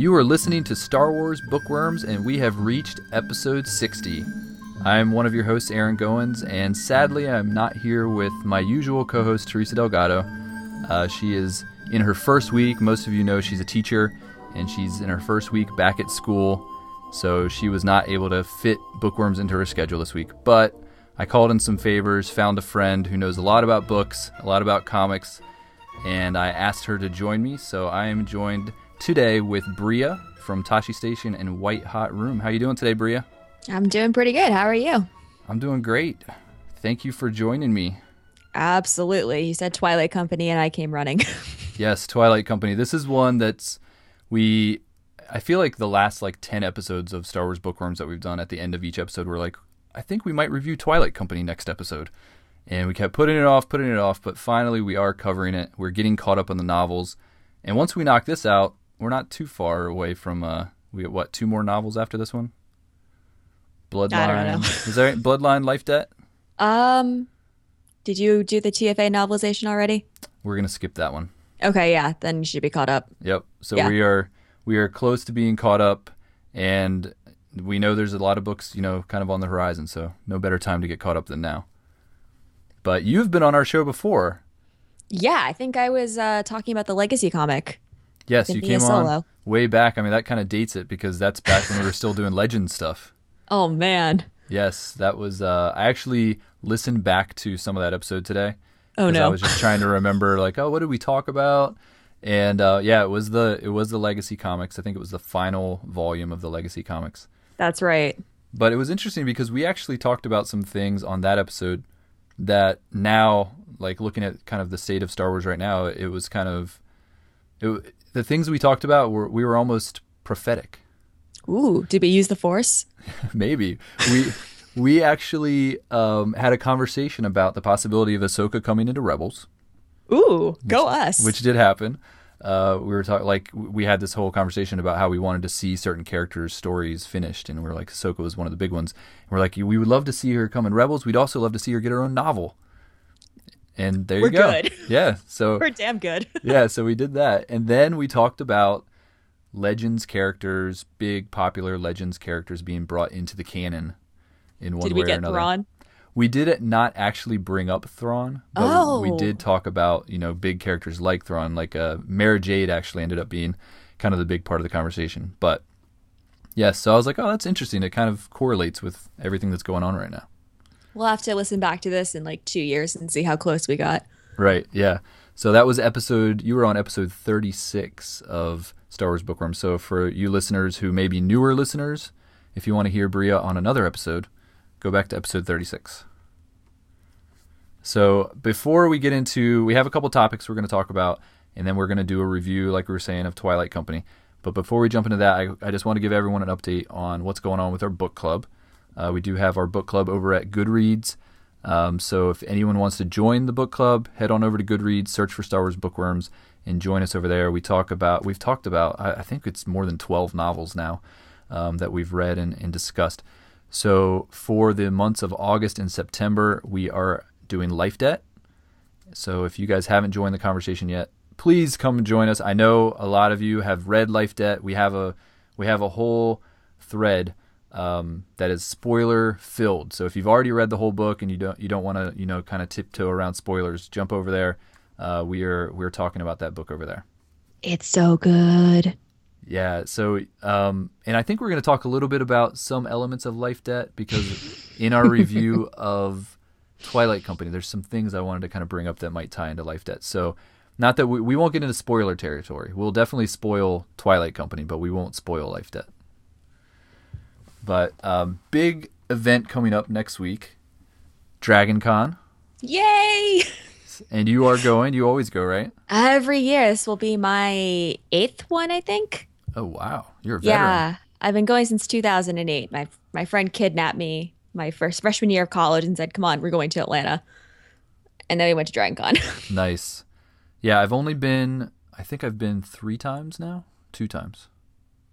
You are listening to Star Wars Bookworms, and we have reached episode 60. I'm one of your hosts, Aaron Goins, and sadly, I'm not here with my usual co host, Teresa Delgado. Uh, she is in her first week. Most of you know she's a teacher, and she's in her first week back at school, so she was not able to fit Bookworms into her schedule this week. But I called in some favors, found a friend who knows a lot about books, a lot about comics, and I asked her to join me. So I am joined today with Bria from Tosche Station and White Hot Room. How you doing today, Bria? I'm doing pretty good. How are you? I'm doing great. Thank you for joining me. Absolutely. You said Twilight Company and I came running. yes, Twilight Company. This is one that's we I feel like the last like 10 episodes of Star Wars Bookworms that we've done at the end of each episode we're like I think we might review Twilight Company next episode. And we kept putting it off, putting it off, but finally we are covering it. We're getting caught up on the novels. And once we knock this out, we're not too far away from uh we got what two more novels after this one? Bloodline. is there bloodline life debt? Um did you do the tfa novelization already? We're gonna skip that one. Okay yeah then you should be caught up. Yep so yeah. we are we are close to being caught up and we know there's a lot of books you know kind of on the horizon so no better time to get caught up than now. But you've been on our show before. Yeah i think i was uh, talking about the legacy comic Yes, you came on way back. I mean, that kind of dates it because that's back when we were still doing legend stuff. Oh man. Yes, that was. Uh, I actually listened back to some of that episode today. Oh no! I was just trying to remember, like, oh, what did we talk about? And uh, yeah, it was the it was the Legacy Comics. I think it was the final volume of the Legacy Comics. That's right. But it was interesting because we actually talked about some things on that episode that now, like looking at kind of the state of Star Wars right now, it was kind of it, the things we talked about were we were almost prophetic. Ooh, did we use the force? Maybe we we actually um, had a conversation about the possibility of Ahsoka coming into Rebels. Ooh, go us! Which did happen. Uh, we were talking like we had this whole conversation about how we wanted to see certain characters' stories finished, and we are like Ahsoka was one of the big ones. And we're like, we would love to see her come in Rebels. We'd also love to see her get her own novel. And there we're you go. Good. Yeah. So we're damn good. yeah. So we did that. And then we talked about Legends characters, big popular Legends characters being brought into the canon in one did way we get or another. Thrawn? We did it not actually bring up Thrawn, but oh. we did talk about, you know, big characters like Thrawn, like uh, Mara Jade actually ended up being kind of the big part of the conversation. But yes, so I was like, oh, that's interesting. It kind of correlates with everything that's going on right now. We'll have to listen back to this in like two years and see how close we got. Right. Yeah. So that was episode. You were on episode thirty-six of Star Wars Bookworm. So for you listeners who may be newer listeners, if you want to hear Bria on another episode, go back to episode thirty-six. So before we get into, we have a couple topics we're going to talk about, and then we're going to do a review, like we were saying, of Twilight Company. But before we jump into that, I, I just want to give everyone an update on what's going on with our book club. Uh, we do have our book club over at Goodreads. Um, so if anyone wants to join the book club, head on over to Goodreads, search for Star Wars Bookworms, and join us over there. We talk about we've talked about I, I think it's more than twelve novels now um, that we've read and, and discussed. So for the months of August and September, we are doing Life Debt. So if you guys haven't joined the conversation yet, please come join us. I know a lot of you have read Life Debt. We have a we have a whole thread um, that is spoiler filled. So if you've already read the whole book and you don't you don't want to you know kind of tiptoe around spoilers, jump over there. Uh, we are we're talking about that book over there. It's so good. Yeah. So um, and I think we're going to talk a little bit about some elements of life debt because in our review of Twilight Company, there's some things I wanted to kind of bring up that might tie into life debt. So not that we, we won't get into spoiler territory. We'll definitely spoil Twilight Company, but we won't spoil life debt. But um, big event coming up next week, Dragon Con. Yay! And you are going. You always go, right? Every year. This will be my eighth one, I think. Oh wow, you're a veteran. Yeah, I've been going since 2008. My my friend kidnapped me my first freshman year of college and said, "Come on, we're going to Atlanta." And then we went to Dragon Con. Nice. Yeah, I've only been. I think I've been three times now. Two times.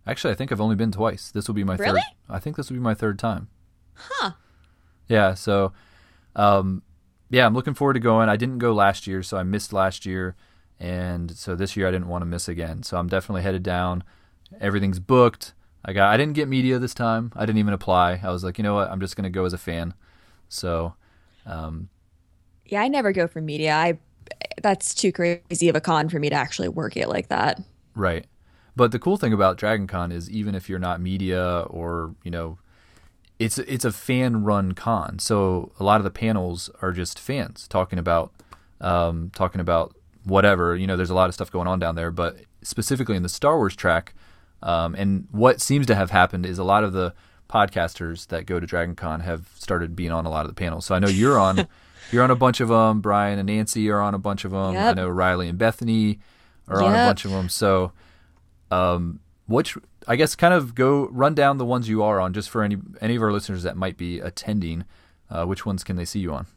Actually, I think I've only been twice. This will be my Really? third. I think this will be my third time. huh. Yeah. So, um, yeah, I'm looking forward to going. I didn't go last year, so I missed last year, and so this year I didn't want to miss again. So I'm definitely headed down. Everything's booked. I got. I didn't get media this time. I didn't even apply. I was like, you know what? I'm just gonna go as a fan. So, um, Yeah, I never go for media. I that's too crazy of a con for me to actually work it like that. Right. But the cool thing about Dragon Con is even if you're not media or, you know, it's it's a fan run con. So a lot of the panels are just fans talking about um, talking about whatever. You know, there's a lot of stuff going on down there, but specifically in the Star Wars track, um, and what seems to have happened is a lot of the podcasters that go to Dragon Con have started being on a lot of the panels. So I know you're on you're on a bunch of them. Brian and Nancy are on a bunch of them. I know Riley and Bethany are on a bunch of them. So um, which I guess kind of go run down the ones you are on, just for any any of our listeners that might be attending. Uh, which ones can they see you on?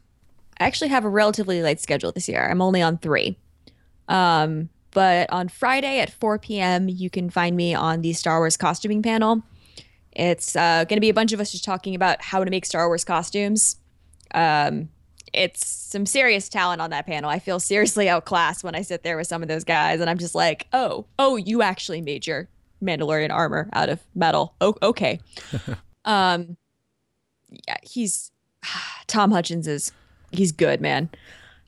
I actually have a relatively light schedule this year. I'm only on three. Um, but on Friday at 4 p.m., you can find me on the Star Wars costuming panel. It's uh, going to be a bunch of us just talking about how to make Star Wars costumes. Um, it's some serious talent on that panel. I feel seriously outclassed when I sit there with some of those guys, and I'm just like, oh, oh, you actually made your Mandalorian armor out of metal. Oh, okay. um, yeah, he's Tom Hutchins is he's good, man.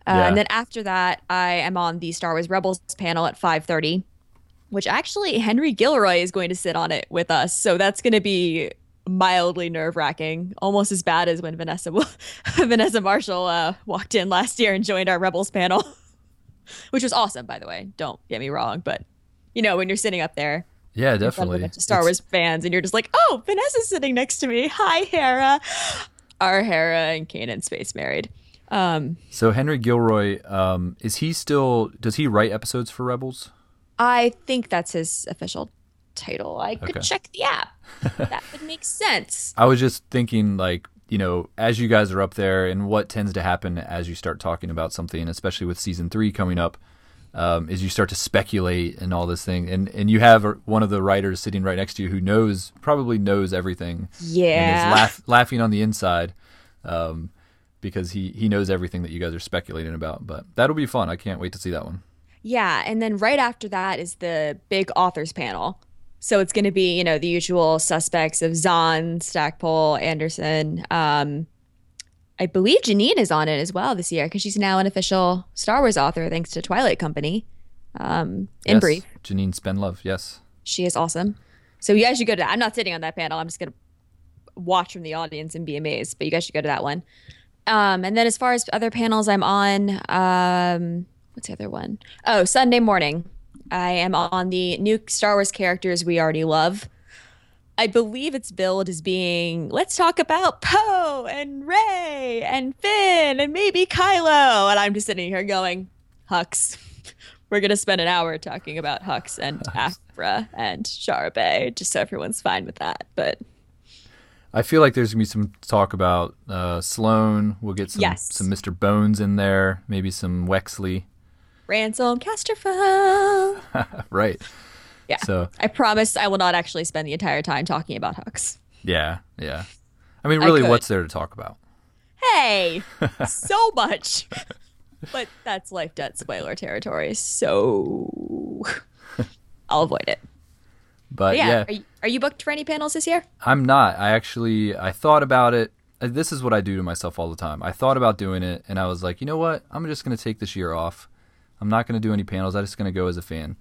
Uh, Yeah. And then after that, I am on the Star Wars Rebels panel at 5:30, which actually Henry Gilroy is going to sit on it with us. So that's going to be mildly nerve-wracking, almost as bad as when Vanessa Vanessa Marshall uh, walked in last year and joined our Rebels panel, which was awesome, by the way. Don't get me wrong, but you know when you're sitting up there Yeah, in front of definitely. a bunch of Star It's- Wars fans, and you're just like, "Oh, Vanessa's sitting next to me. Hi, Hera." Our Hera and Kanan space married. Um, So Henry Gilroy, um, is he still? Does he write episodes for Rebels? I think that's his official title. I could Okay. check the app. that would make sense. I was just thinking, like, you know, as you guys are up there, and what tends to happen as you start talking about something, especially with season three coming up, um, is you start to speculate and all this thing, and and you have one of the writers sitting right next to you who knows, probably knows everything, and Yeah. is laugh, laughing on the inside, um, because he he knows everything that you guys are speculating about. But that'll be fun. I can't wait to see that one. Yeah, and then right after that is the big authors panel. So it's going to be, you know, the usual suspects of Zahn, Stackpole, Anderson. Um, I believe Janine is on it as well this year because she's now an official Star Wars author thanks to Twilight Company. Um, in Yes, brief, Janine Spendlove. Yes. she is awesome. So you guys should go to that. I'm not sitting on that panel. I'm just going to watch from the audience and be amazed. But you guys should go to that one. Um, and then as far as other panels, I'm on. Um, what's the other one? Oh, Sunday morning. I am on the new Star Wars characters we already love. I believe its billed as being let's talk about Poe and Rey and Finn and maybe Kylo. And I'm just sitting here going, Hux. We're gonna spend an hour talking about Hux and Aphra and Charabe, just so everyone's fine with that. But I feel like there's gonna be some talk about uh, Sloane. We'll get some Yes. some Mr. Bones in there, maybe some Wexley. Ransolm Casterfo. right. Yeah. So I promise I will not actually spend the entire time talking about Hux. yeah, yeah. I mean, really, could. what's there to talk about? Hey, so much. But that's life debt spoiler territory, so I'll avoid it. But But yeah, yeah, Are, you, are you booked for any panels this year? I'm not. I actually I thought about it. This is what I do to myself all the time. I thought about doing it, and I was like, you know what? I'm just gonna take this year off. I'm not gonna do any panels. I'm just gonna go as a fan.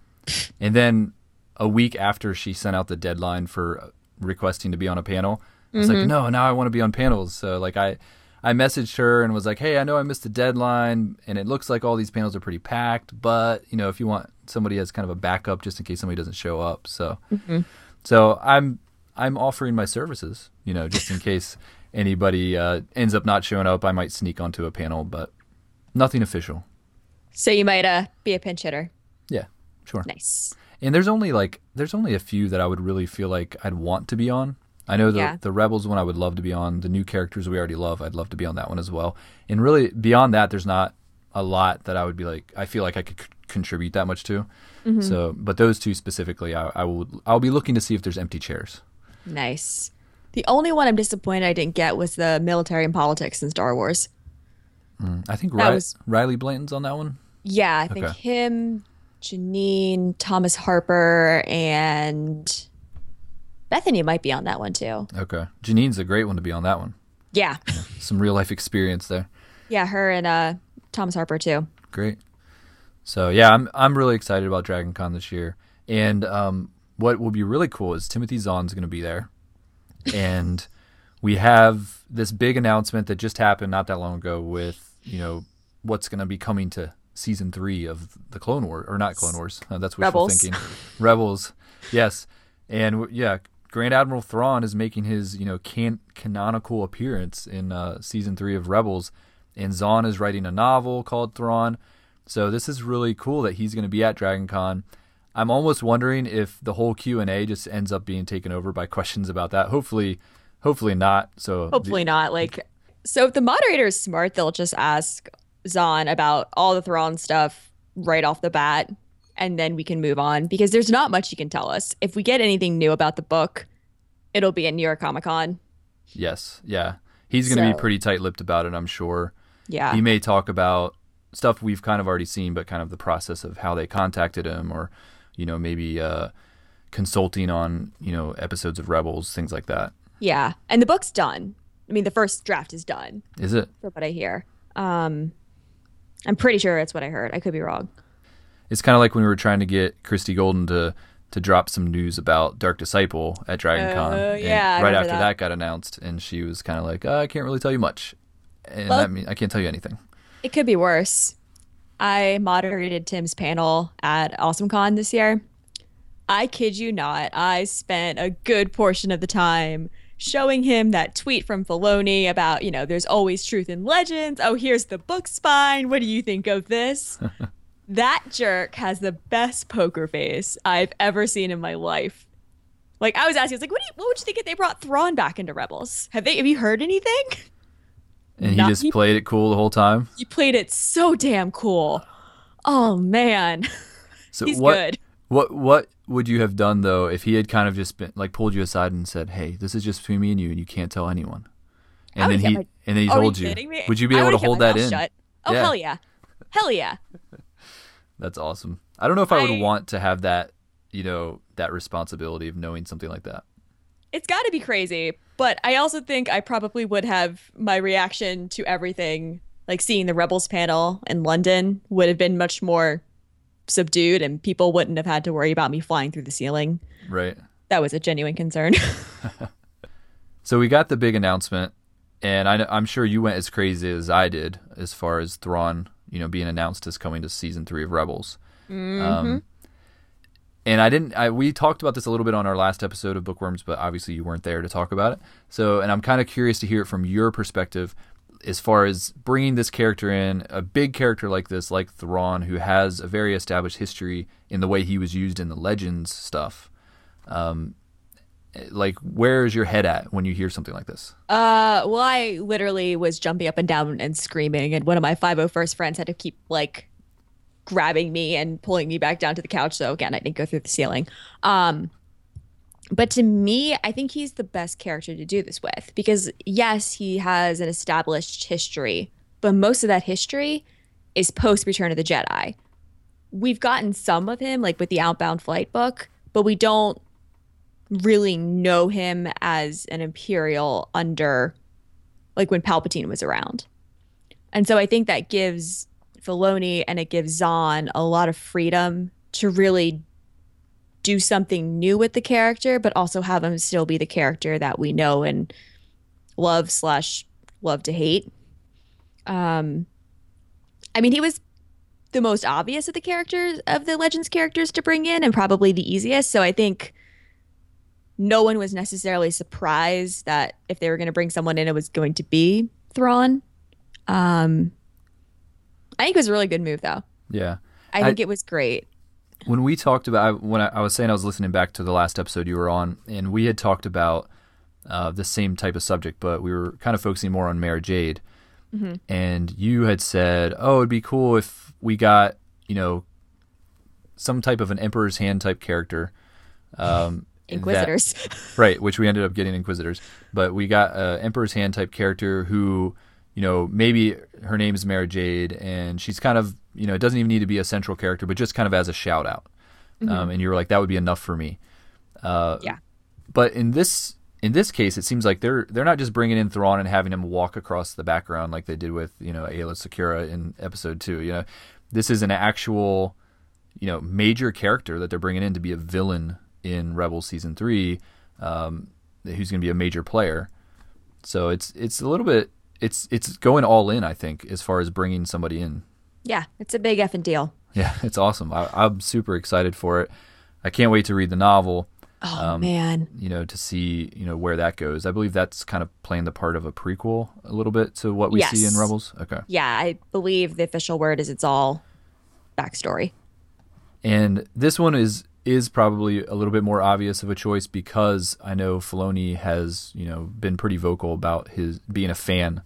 And then a week after she sent out the deadline for requesting to be on a panel, I was like, no, now I want to be on panels. So like I. I messaged her and was like, "Hey, I know I missed the deadline, and it looks like all these panels are pretty packed. But you know, if you want somebody as kind of a backup, just in case somebody doesn't show up, so so I'm I'm offering my services, you know, just in case anybody uh, ends up not showing up. I might sneak onto a panel, but nothing official. So you might uh, be a pinch hitter. Yeah, sure. Nice. And there's only like there's only a few that I would really feel like I'd want to be on. I know the Yeah. the Rebels one I would love to be on. The new characters we already love, I'd love to be on that one as well. And really beyond that, there's not a lot that I would be like I feel like I could c- contribute that much to. Mm-hmm. So, but those two specifically, I, I will I'll be looking to see if there's empty chairs. Nice. The only one I'm disappointed I didn't get was the military and politics in Star Wars. I think That was- Riley Blanton's on that one. Yeah, I think Okay. him, Janine, Thomas Harper, and Bethany might be on that one too. Okay, Janine's a great one to be on that one. Yeah. Some real life experience there. Yeah, her and uh Thomas Harper too. Great. So yeah, I'm I'm really excited about Dragon Con this year. And um, what will be really cool is Timothy Zahn's going to be there, and we have this big announcement that just happened not that long ago with you know what's going to be coming to season three of the Clone War or not Clone Wars. Uh, that's wishful Rebels. thinking. Rebels, yes, and yeah. Grand Admiral Thrawn is making his, you know, can- canonical appearance in uh, season three of Rebels, and Zahn is writing a novel called Thrawn. So this is really cool that he's going to be at Dragon Con. I'm almost wondering if the whole Q and A just ends up being taken over by questions about that. Hopefully, hopefully not. So Hopefully not. Like, so if the moderator is smart, they'll just ask Zahn about all the Thrawn stuff right off the bat, and then we can move on because there's not much he can tell us. If we get anything new about the book, it'll be at New York Comic Con. yes, yeah, he's going to So- be pretty tight-lipped about it. I'm sure. Yeah. He may talk about stuff we've kind of already seen, but kind of the process of how they contacted him, or you know maybe uh, consulting on you know episodes of Rebels, things like that. yeah. And the book's done. I mean, the first draft is done, Is it? for what I hear. Um, I'm pretty sure that's what I heard. I could be wrong. It's kind of like when we were trying to get Christie Golden to to drop some news about Dark Disciple at Dragon Con. Oh, yeah, right after that. that. got announced, and she was kind of like, uh, "I can't really tell you much," and Well- that mean I can't tell you anything. It could be worse. I moderated Tim's panel at AwesomeCon this year. I kid you not, I spent a good portion of the time showing him that tweet from Filoni about, you know, there's always truth in legends. Oh, here's the book spine. What do you think of this? that jerk has the best poker face I've ever seen in my life. Like I was asking, I was like, what, do you, what would you think if they brought Thrawn back into Rebels? Have they? Have you heard anything? And he Not- just he- played it cool the whole time. He played it so damn cool. Oh man, So he's what? good. What what would you have done though if he had kind of just been like pulled you aside and said, "Hey, this is just between me and you, and you can't tell anyone." And then he my- and then he told you you. kidding me? Would you be able to hold that in? Shut. Oh Yeah. hell yeah, hell yeah. That's awesome. I don't know if I would want to have that, you know, that responsibility of knowing something like that. It's got to be crazy, but I also think I probably would have my reaction to everything, like seeing the Rebels panel in London, would have been much more subdued, and people wouldn't have had to worry about me flying through the ceiling. Right. That was a genuine concern. So we got the big announcement, and I, I'm sure you went as crazy as I did as far as Thrawn, you know, being announced as coming to season three of Rebels. Um, and I didn't. I, we talked about this a little bit on our last episode of Bookworms, but obviously you weren't there to talk about it. So, and I'm kind of curious to hear it from your perspective as far as bringing this character in, a big character like this, like Thrawn, who has a very established history in the way he was used in the Legends stuff. Um, like, where is your head at when you hear something like this? Uh, well, I literally was jumping up and down and screaming, and one of my 501st friends had to keep like grabbing me and pulling me back down to the couch. So again, I didn't go through the ceiling. Um, but to me, I think he's the best character to do this with because yes, he has an established history, but most of that history is post Return of the Jedi. We've gotten some of him, like with the Outbound Flight book, but we don't really know him as an imperial under like when Palpatine was around. And so I think that gives Filoni and it gives Zahn a lot of freedom to really do something new with the character, but also have him still be the character that we know and love slash love to hate. Um I mean he was the most obvious of the characters of the Legends characters to bring in and probably the easiest. So I think no one was necessarily surprised that if they were going to bring someone in, it was going to be Thrawn. Um, I think it was a really good move, though. Yeah. I think it was great. When we talked about when I, I, was saying I was listening back to the last episode you were on, and we had talked about uh, the same type of subject, but we were kind of focusing more on Mara Jade. Mm-hmm. And you had said, "Oh, it'd be cool if we got you know some type of an Emperor's Hand type character." Um, Inquisitors, that, right? Which we ended up getting Inquisitors, but we got a Emperor's Hand type character who, you know, maybe her name is Mara Jade, and she's kind of you know, it doesn't even need to be a central character, but just kind of as a shout out. Mm-hmm. Um, and you were like, that would be enough for me. Uh, yeah. But in this in this case, it seems like they're they're not just bringing in Thrawn and having him walk across the background like they did with you know Aayla Secura in episode two. You know, this is an actual you know major character that they're bringing in to be a villain in Rebels season three, um, who's going to be a major player. So it's it's a little bit it's it's going all in. I think as far as bringing somebody in yeah, it's a big effing deal. Yeah, it's awesome. I, am super excited for it. I can't wait to read the novel. Oh um, man! You know, to see you know where that goes. I believe that's kind of playing the part of a prequel a little bit to what we yes. see in Rebels. Okay. Yeah, I believe the official word is it's all backstory. And this one is is probably a little bit more obvious of a choice because I know Filoni has you know been pretty vocal about his being a fan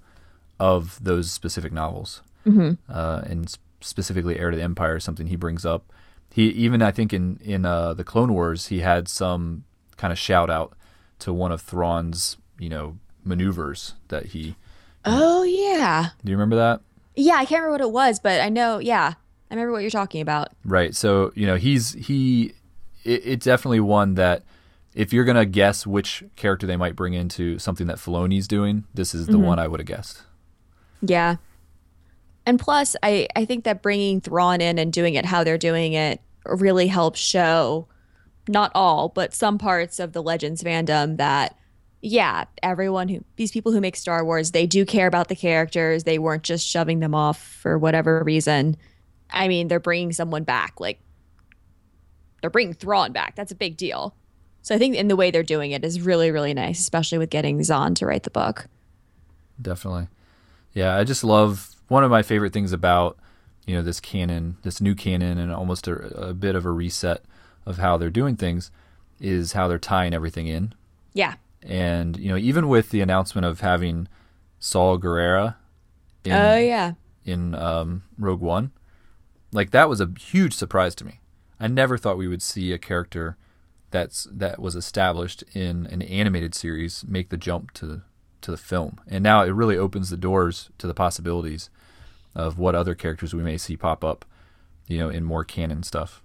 of those specific novels mm-hmm. uh, and specifically Heir to the Empire, is something he brings up. He even I think in in uh, the Clone Wars he had some kind of shout out to one of Thrawn's you know maneuvers that he. Oh yeah. Do you remember that? Yeah, I can't remember what it was, but I know. Yeah, I remember what you're talking about. Right. So you know he's he. It, it's definitely one that if you're gonna guess which character they might bring into something that Filoni's doing, this is the mm-hmm. one I would have guessed. Yeah, and plus, I, I think that bringing Thrawn in and doing it how they're doing it really helps show not all, but some parts of the Legends fandom that, yeah, everyone who, these people who make Star Wars, they do care about the characters. They weren't just shoving them off for whatever reason. I mean, they're bringing someone back. Like, they're bringing Thrawn back. That's a big deal. So I think in the way they're doing it is really, really nice, especially with getting Zahn to write the book. Definitely. Yeah, I just love one of my favorite things about you know this canon, this new canon, and almost a, a bit of a reset of how they're doing things is how they're tying everything in. Yeah. And you know, even with the announcement of having Saw Gerrera. In, oh yeah. In um, Rogue One, like that was a huge surprise to me. I never thought we would see a character that's that was established in an animated series make the jump to to the film, and now it really opens the doors to the possibilities of what other characters we may see pop up, you know, in more canon stuff.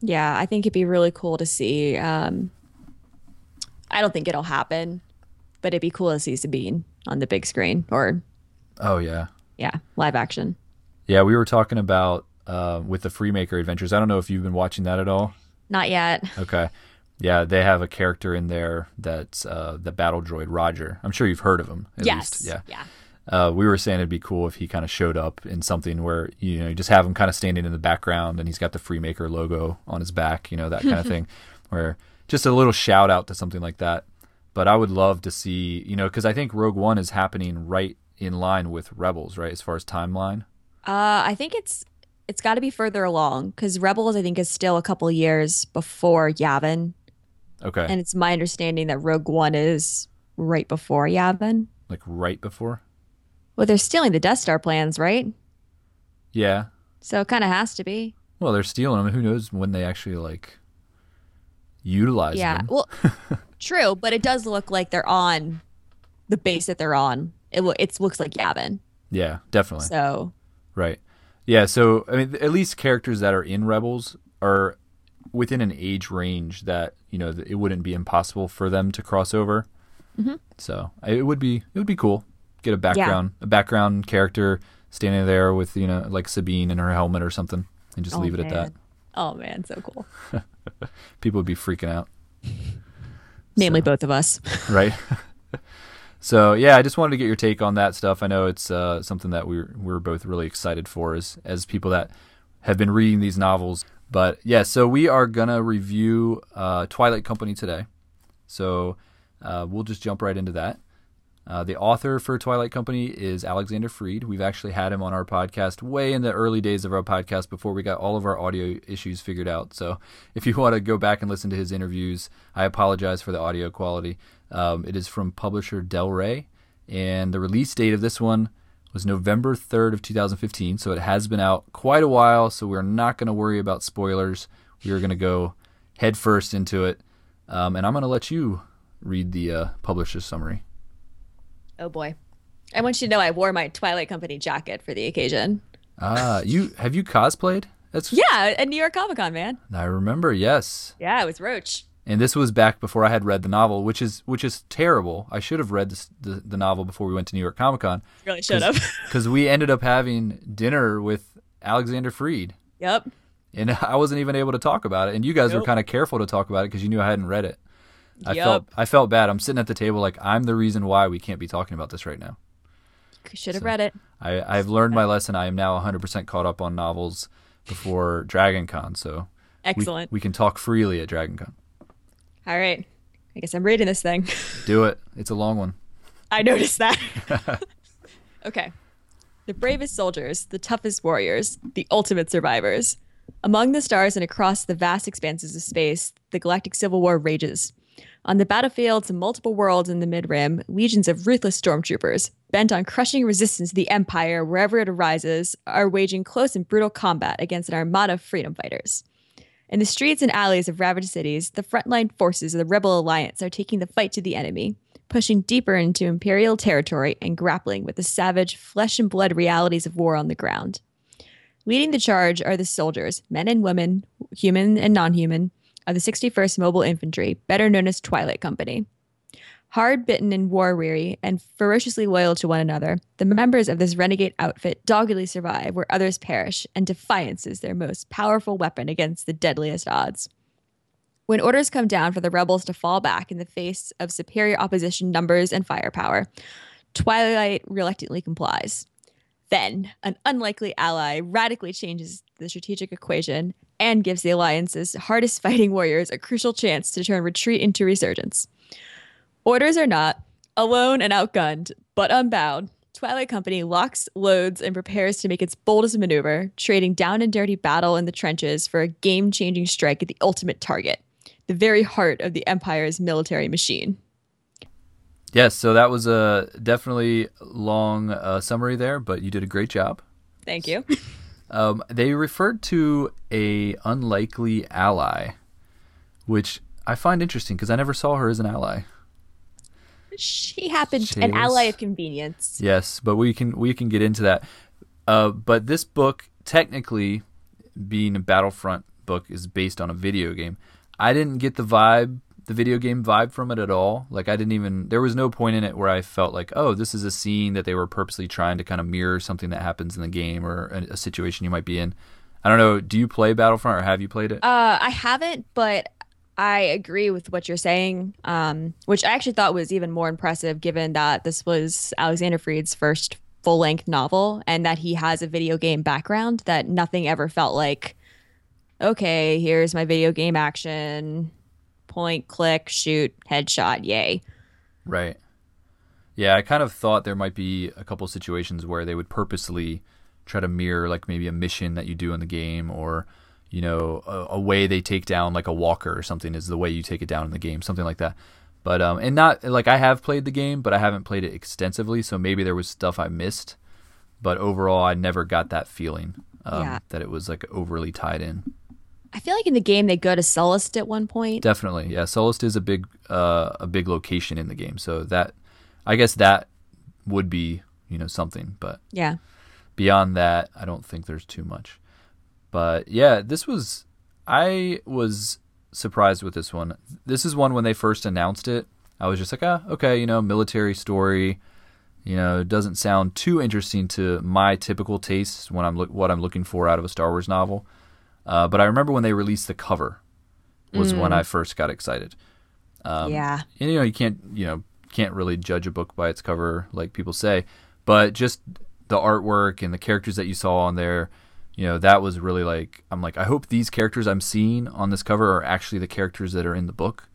Yeah, I think it'd be really cool to see. Um, I don't think it'll happen, but it'd be cool to see Sabine on the big screen or. Oh yeah. Yeah, live action. Yeah, we were talking about uh, with the Freemaker Adventures. I don't know if you've been watching that at all. Not yet. Okay. Yeah, they have a character in there that's uh, the battle droid Roger. I'm sure you've heard of him. yes. Least. Yeah. Yeah uh, we were saying it'd be cool if he kind of showed up in something where you know you just have him kind of standing in the background and he's got the Freemaker logo on his back, you know that kind of thing, where just a little shout out to something like that. But I would love to see, you know, because I think Rogue One is happening right in line with Rebels, right, as far as timeline. Uh, I think it's it's got to be further along because Rebels, I think, is still a couple years before Yavin. Okay. And it's my understanding that Rogue One is right before Yavin. Like right before. Well, they're stealing the Death Star plans, right? Yeah. So it kind of has to be. Well, they're stealing them. Who knows when they actually like utilize yeah. them? Yeah. Well, true, but it does look like they're on the base that they're on. It it looks like Yavin. Yeah, definitely. So. Right. Yeah. So I mean, at least characters that are in Rebels are within an age range that you know it wouldn't be impossible for them to cross over. Mm-hmm. So it would be it would be cool get a background yeah. a background character standing there with you know like Sabine in her helmet or something, and just oh, leave it man. at that. Oh man, so cool. People would be freaking out. Namely, so, both of us. right. so yeah, I just wanted to get your take on that stuff. I know it's uh, something that we're we're both really excited for as as people that have been reading these novels. But yeah, so we are gonna review uh, Twilight Company today. So uh, we'll just jump right into that. Uh, the author for Twilight Company is Alexander Freed. We've actually had him on our podcast way in the early days of our podcast before we got all of our audio issues figured out. So if you want to go back and listen to his interviews, I apologize for the audio quality. Um, it is from publisher Del Rey, and the release date of this one was November 3rd of 2015. So it has been out quite a while. So we're not going to worry about spoilers. We are going to go headfirst into it, um, and I'm going to let you read the uh, publisher's summary. Oh boy. I want you to know I wore my Twilight Company jacket for the occasion. Ah, you have you cosplayed? That's Yeah, at New York Comic Con, man. I remember. Yes, Yeah, it was Roach. And this was back before I had read the novel, which is which is terrible. I should have read this, the the novel before we went to New York Comic Con Really should have. because we ended up having dinner with Alexander Freed, yep. and I wasn't even able to talk about it. And you guys were kind of careful to talk about it because you knew I hadn't read it. I Yup. felt I felt bad. I'm sitting at the table like I'm the reason why we can't be talking about this right now. Should have So- read it. I, I've learned my lesson. I am now 100% caught up on novels before Dragon Con, so we- Excellent. We, can talk freely at Dragon Con. All right. I guess I'm reading this thing. Do it. It's a long one. I noticed that. okay. The bravest soldiers, the toughest warriors, the ultimate survivors. Among the stars and across the vast expanses of space, the galactic civil war rages. On the battlefields of multiple worlds in the mid-rim, legions of ruthless stormtroopers, bent on crushing resistance to the Empire wherever it arises, are waging close and brutal combat against an armada of freedom fighters. In the streets and alleys of ravaged cities, the frontline forces of the Rebel Alliance are taking the fight to the enemy, pushing deeper into Imperial territory and grappling with the savage, flesh and blood realities of war on the ground. Leading the charge are the soldiers, men and women, human and non human, of the 61st Mobile Infantry, better known as Twilight Company. Hard bitten and war weary and ferociously loyal to one another, the members of this renegade outfit doggedly survive where others perish, and defiance is their most powerful weapon against the deadliest odds. When orders come down for the rebels to fall back in the face of superior opposition numbers and firepower, Twilight reluctantly complies. Then, an unlikely ally radically changes the strategic equation and gives the Alliance's hardest fighting warriors a crucial chance to turn retreat into resurgence. Orders are not, alone and outgunned, but unbound, Twilight Company locks, loads, and prepares to make its boldest maneuver, trading down and dirty battle in the trenches for a game changing strike at the ultimate target, the very heart of the Empire's military machine. Yes, so that was a definitely long uh, summary there, but you did a great job. Thank you. Um, they referred to a unlikely ally, which I find interesting because I never saw her as an ally. She happened She an was- ally of convenience. Yes, but we can we can get into that. Uh, but this book, technically, being a Battlefront book, is based on a video game. I didn't get the vibe, the video game vibe from it at all. Like I didn't even. There was no point in it where I felt like, oh, this is a scene that they were purposely trying to kind of mirror something that happens in the game or a, a situation you might be in. I don't know. Do you play Battlefront or have you played it? Uh, I haven't, but I agree with what you're saying, um, which I actually thought was even more impressive given that this was Alexander Freed's first full length novel and that he has a video game background, that nothing ever felt like, okay, here's my video game action, point, click, shoot, headshot, yay. Right. Yeah, I kind of thought there might be a couple situations where they would purposely try to mirror like maybe a mission that you do in the game or you know a, a way they take down like a walker or something is the way you take it down in the game something like that but um and not like i have played the game but i haven't played it extensively so maybe there was stuff i missed but overall i never got that feeling um, Yeah. that it was like overly tied in I feel like in the game they go to Sullust at one point. Definitely, yeah. Sullust is a big uh, a big location in the game, so that I guess that would be you know something, but Yeah. beyond that, I don't think there's too much. But yeah, this was I was surprised with this one. This is one when they first announced it, I was just like, ah, okay, you know, military story. You know, it doesn't sound too interesting to my typical tastes when I'm look what I'm looking for out of a Star Wars novel. Uh, but I remember when they released the cover was when I first got excited. Um, yeah. and you know you can't you know can't really judge a book by its cover like people say but just the artwork and the characters that you saw on there you know that was really like i'm like i hope these characters i'm seeing on this cover are actually the characters that are in the book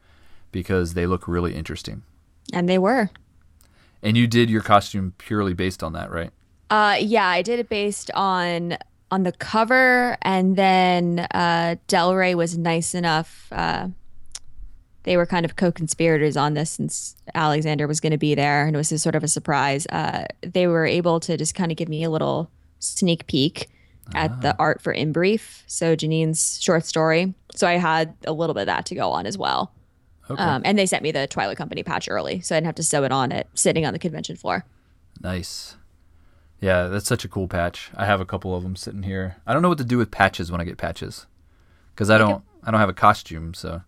because they look really interesting And they were. And you did your costume purely based on that, right? Uh, yeah, I did it based on on the cover, and then uh, Del Rey was nice enough. Uh, they were kind of co-conspirators on this since Alexander was going to be there, and it was sort of a surprise. Uh, they were able to just kind of give me a little sneak peek at the art for In Brief, so Janine's short story. So I had a little bit of that to go on as well. Okay. Um, and they sent me the Twilight Company patch early, so I didn't have to sew it on it sitting on the convention floor. Nice. Yeah, that's such a cool patch. I have a couple of them sitting here. I don't know what to do with patches when I get patches because I don't. I don't have a costume, so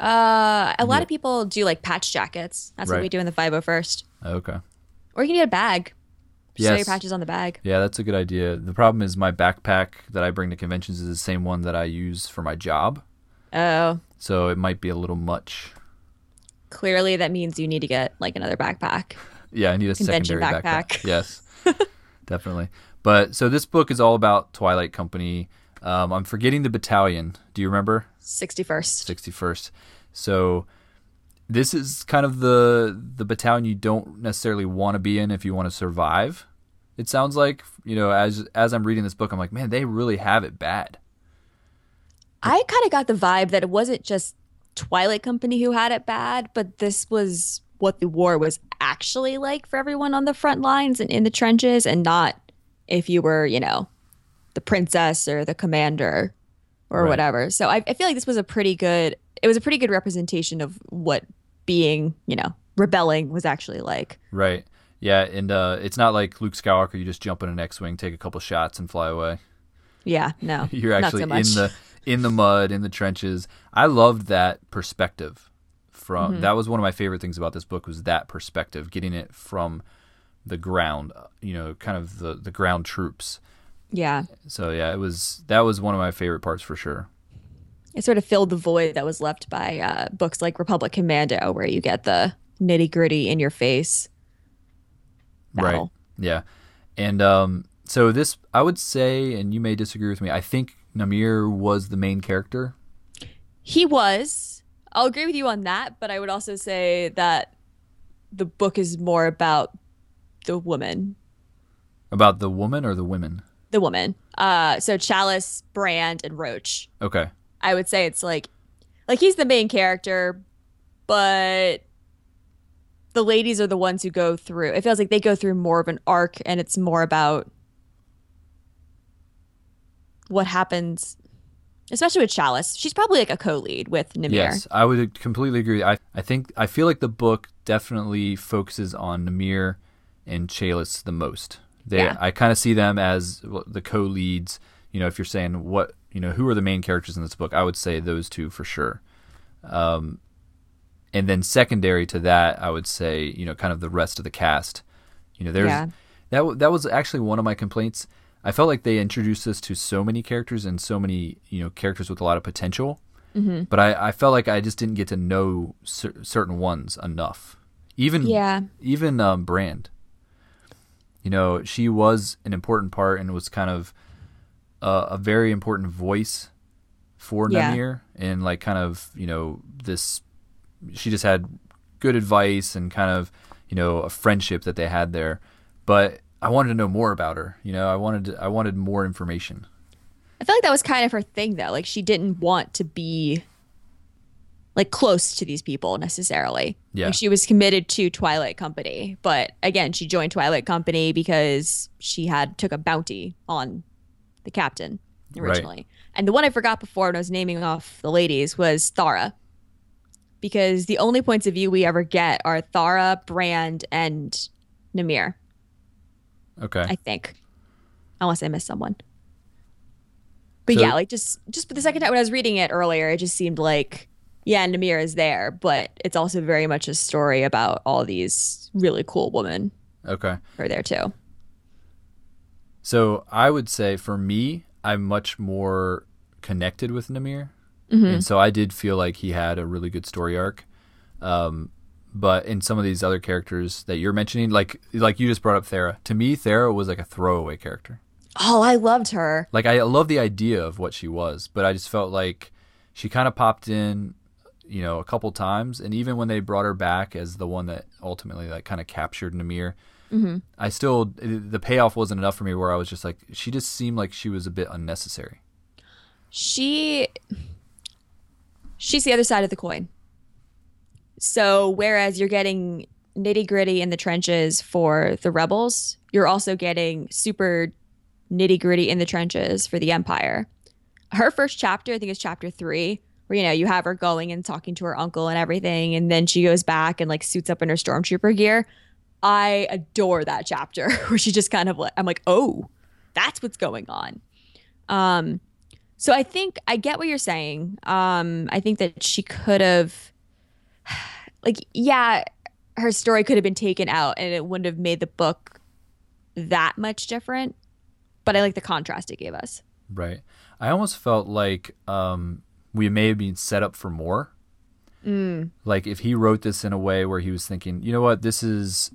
Uh, a lot of people do like patch jackets. That's what we do in the 501st. okay. Or you can get a bag. Sew your Yes. patches on the bag. Yeah, that's a good idea. The problem is my backpack that I bring to conventions is the same one that I use for my job, Oh, so it might be a little much. clearly that means you need to get like another backpack. Yeah, I need a Convention secondary backpack. backpack. Yes, definitely. But so this book is all about Twilight Company. Um, I'm forgetting the battalion. Do you remember? 61st. 61st. So this is kind of the the battalion you don't necessarily want to be in if you want to survive. It sounds like you know as as I'm reading this book, I'm like, man, they really have it bad. I kind of got the vibe that it wasn't just Twilight Company who had it bad, but this was what the war was actually like for everyone on the front lines and in the trenches, and not if you were, you know, the princess or the commander or Right. whatever. So I, I feel like this was a pretty good. It was a pretty good representation of what being, you know, rebelling was actually like. Right. Yeah, and uh, it's not like Luke Skywalker. You just jump in an X-wing, take a couple shots, and fly away. Yeah, no, You're not actually so in the in the mud, in the trenches. I loved that perspective. From Mm-hmm. that was one of my favorite things about this book was that perspective, getting it from the ground. You know, kind of the the ground troops. yeah. So yeah, it was that was one of my favorite parts for sure. It sort of filled the void that was left by uh, books like Republic Commando, where you get the nitty gritty in your face. battle. Right. Yeah. And um, so this, I would say, and you may disagree with me. I think Namir was the main character. He was. I'll agree with you on that, but I would also say that the book is more about the woman. About the woman or the women? The woman. Uh, so Chalis, Brand, and Roach. Okay. I would say it's like, like he's the main character, but the ladies are the ones who go through. It feels like they go through more of an arc, and it's more about what happens, especially with Chalis. She's probably like a co-lead with Namir. Yes, I would completely agree. I, I think I feel like the book definitely focuses on Namir and Chalis the most. They, Yeah. I kind of see them as the co-leads. You know, if you're saying what, you know, who are the main characters in this book, I would say those two for sure. Um, and then secondary to that, I would say, you know, kind of the rest of the cast. You know, there's Yeah. that. That was actually one of my complaints. I felt like they introduced us to so many characters and so many, you know, characters with a lot of potential but I, I felt like I just didn't get to know cer- certain ones enough. Even Yeah. even um, Brand. You know, she was an important part and was kind of uh, a very important voice for Yeah. Namir, and like kind of you know this. She just had good advice and kind of you know a friendship that they had there, but I wanted to know more about her. You know, I wanted to, I wanted more information. I feel like that was kind of her thing though. Like she didn't want to be like close to these people necessarily. Yeah. Like she was committed to Twilight Company, but again, she joined Twilight Company because she had took a bounty on the captain Right. originally. And the one I forgot before when I was naming off the ladies was Thara. Because the only points of view we ever get are Thara, Brand, and Namir, Okay. I think. Unless I missed someone. But So- yeah, like just just the second time when I was reading it earlier, it just seemed like yeah, Namir is there, but it's also very much a story about all these really cool women okay. are there too. So I would say for me, I'm much more connected with Namir, Mm-hmm. and so I did feel like he had a really good story arc. Um, but in some of these other characters that you're mentioning, like like you just brought up Thara, to me, Thara was like a throwaway character. Oh, I loved her. Like I love the idea of what she was, but I just felt like she kind of popped in, you know, a couple times, and even when they brought her back as the one that ultimately like kind of captured Namir, Mm-hmm. I still the payoff wasn't enough for me. Where I was just like, she just seemed like she was a bit unnecessary. she she's the other side of the coin. So whereas you're getting nitty gritty in the trenches for the rebels, you're also getting super nitty gritty in the trenches for the Empire. Her first chapter, I think, is chapter three, where you know you have her going and talking to her uncle and everything, and then she goes back and like suits up in her stormtrooper gear. I adore that chapter where she just kind of like I'm like, oh, that's what's going on. Um, so I think I get what you're saying. Um, I think that she could have, like, yeah, her story could have been taken out and it wouldn't have made the book that much different. But I like the contrast it gave us. Right. I almost felt like um, we may have been set up for more. Like if he wrote this in a way where he was thinking, you know what, this is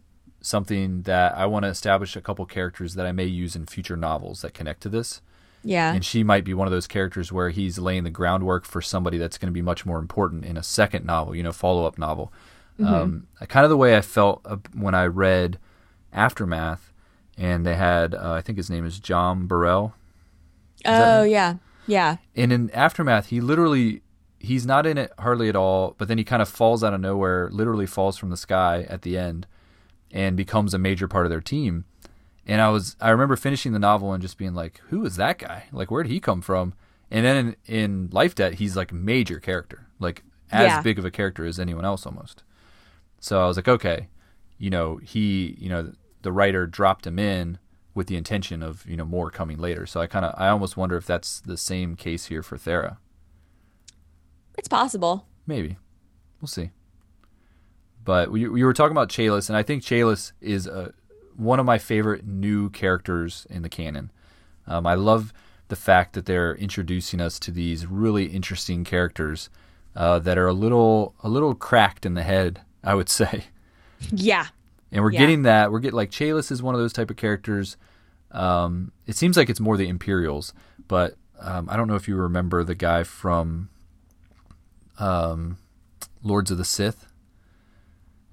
something that I want to establish a couple characters that I may use in future novels that connect to this. Yeah. And she might be one of those characters where he's laying the groundwork for somebody that's going to be much more important in a second novel, you know, follow up novel. Um, kind of the way I felt when I read Aftermath, and they had, uh, I think his name is Jom Barell. oh, yeah. Yeah. And in Aftermath, he literally he's not in it hardly at all, but then he kind of falls out of nowhere, literally falls from the sky at the end and becomes a major part of their team. And I was I remember finishing the novel and just being like, who is that guy? Like where did he come from? And then in, in Life Debt, he's like a major character, like as Yeah. big of a character as anyone else almost. So I was like, okay, you know, he, you know, the writer dropped him in with the intention of, you know, more coming later. So I kind of, I almost wonder if that's the same case here for Thara. It's possible. Maybe. We'll see. But we, we were talking about Chalis, and I think Chalis is uh one of my favorite new characters in the canon. Um, I love the fact that they're introducing us to these really interesting characters uh, that are a little a little cracked in the head, I would say. Yeah. And we're Yeah. getting that. We're getting like Chalis is one of those type of characters. Um, it seems like it's more the Imperials, but um, I don't know if you remember the guy from um, Lords of the Sith.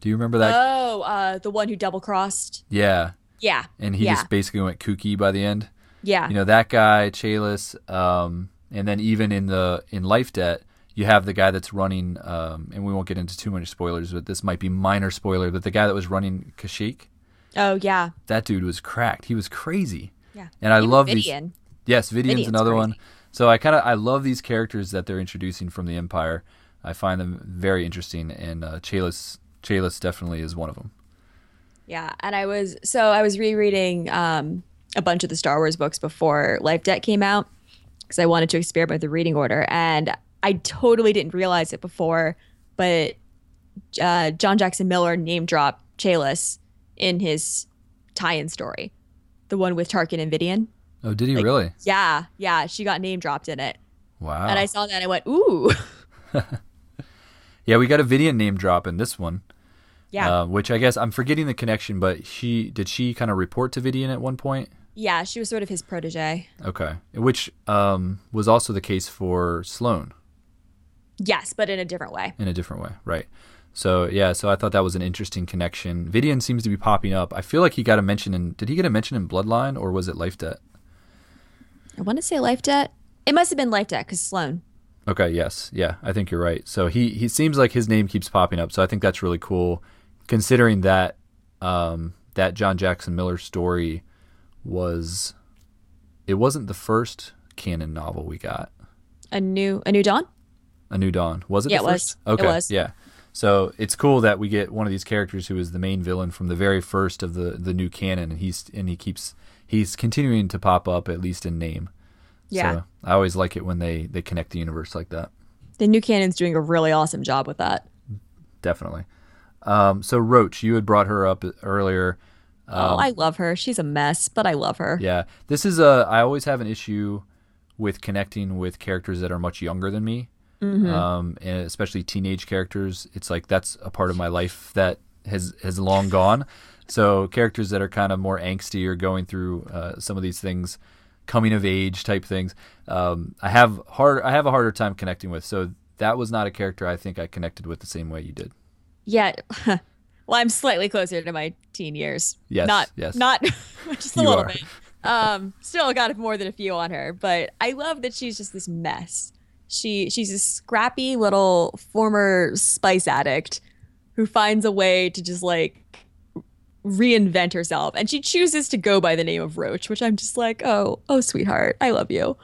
Do you remember that? Oh, uh, the one who double crossed. yeah, Yeah. and he yeah. just basically went kooky by the end. yeah. You know that guy, Chalis, um, and then even in the in Life Debt, you have the guy that's running. Um, and we won't get into too many spoilers, but this might be minor spoiler. But the guy that was running Kashyyyk, oh, yeah. that dude was cracked. He was crazy. Yeah. And I Even love these. Yes, Vidian's Vidian's another crazy. one. So I kind of I love these characters that they're introducing from the Empire. I find them very interesting, and uh, Chalis Chalis definitely is one of them. Yeah, and I was so I was rereading um, a bunch of the Star Wars books before Life Debt came out because I wanted to experiment with the reading order, and I totally didn't realize it before, but uh, John Jackson Miller name dropped Chalis in his tie-in story, the one with Tarkin and Vidian. Oh, did he Like, really? Yeah, yeah, she got name dropped in it, Wow. and I saw that and I went, ooh, yeah, we got a Vidian name drop in this one. Yeah, Uh, which I guess I'm forgetting the connection, but she did she kind of report to Vidian at one point? yeah, she was sort of his protege. Okay, which um, was also the case for Sloane Yes, but in a different way. in a different way, right? So yeah, so I thought that was an interesting connection. Vidian seems to be popping up. I feel like he got a mention in. Did he get a mention in Bloodline or was it Life Debt? I want to say Life Debt. It must have been Life Debt because Sloane. Okay, yes. Yeah, I think you're right. So he he seems like his name keeps popping up. So I think that's really cool considering that um that John Jackson Miller story was it wasn't the first canon novel we got. A new, a new dawn. A New Dawn. Was it Yeah, the it first? was. It Okay. was. Yeah. So it's cool that we get one of these characters who is the main villain from the very first of the the new canon and he's and he keeps he's continuing to pop up at least in name. Yeah. So I always like it when they they connect the universe like that. The new canon's doing a really awesome job with that. definitely. Um, so Roach, you had brought her up earlier. oh, I love her. She's a mess, but I love her. Um, Yeah, this is a. I always have an issue with connecting with characters that are much younger than me, um, and especially teenage characters. It's like that's a part of my life that has has long gone. So characters that are kind of more angsty or going through uh, some of these things, coming of age type things, um, I have hard. I have a harder time connecting with. So that was not a character I think I connected with the same way you did. Yeah. well, I'm slightly closer to my teen years. Yes, Not yes. not just a You little are. bit. Um, still got more than a few on her, but I love that she's just this mess. She she's a scrappy little former spice addict who finds a way to just like reinvent herself and she chooses to go by the name of Roach, which I'm just like, "Oh, oh sweetheart, I love you."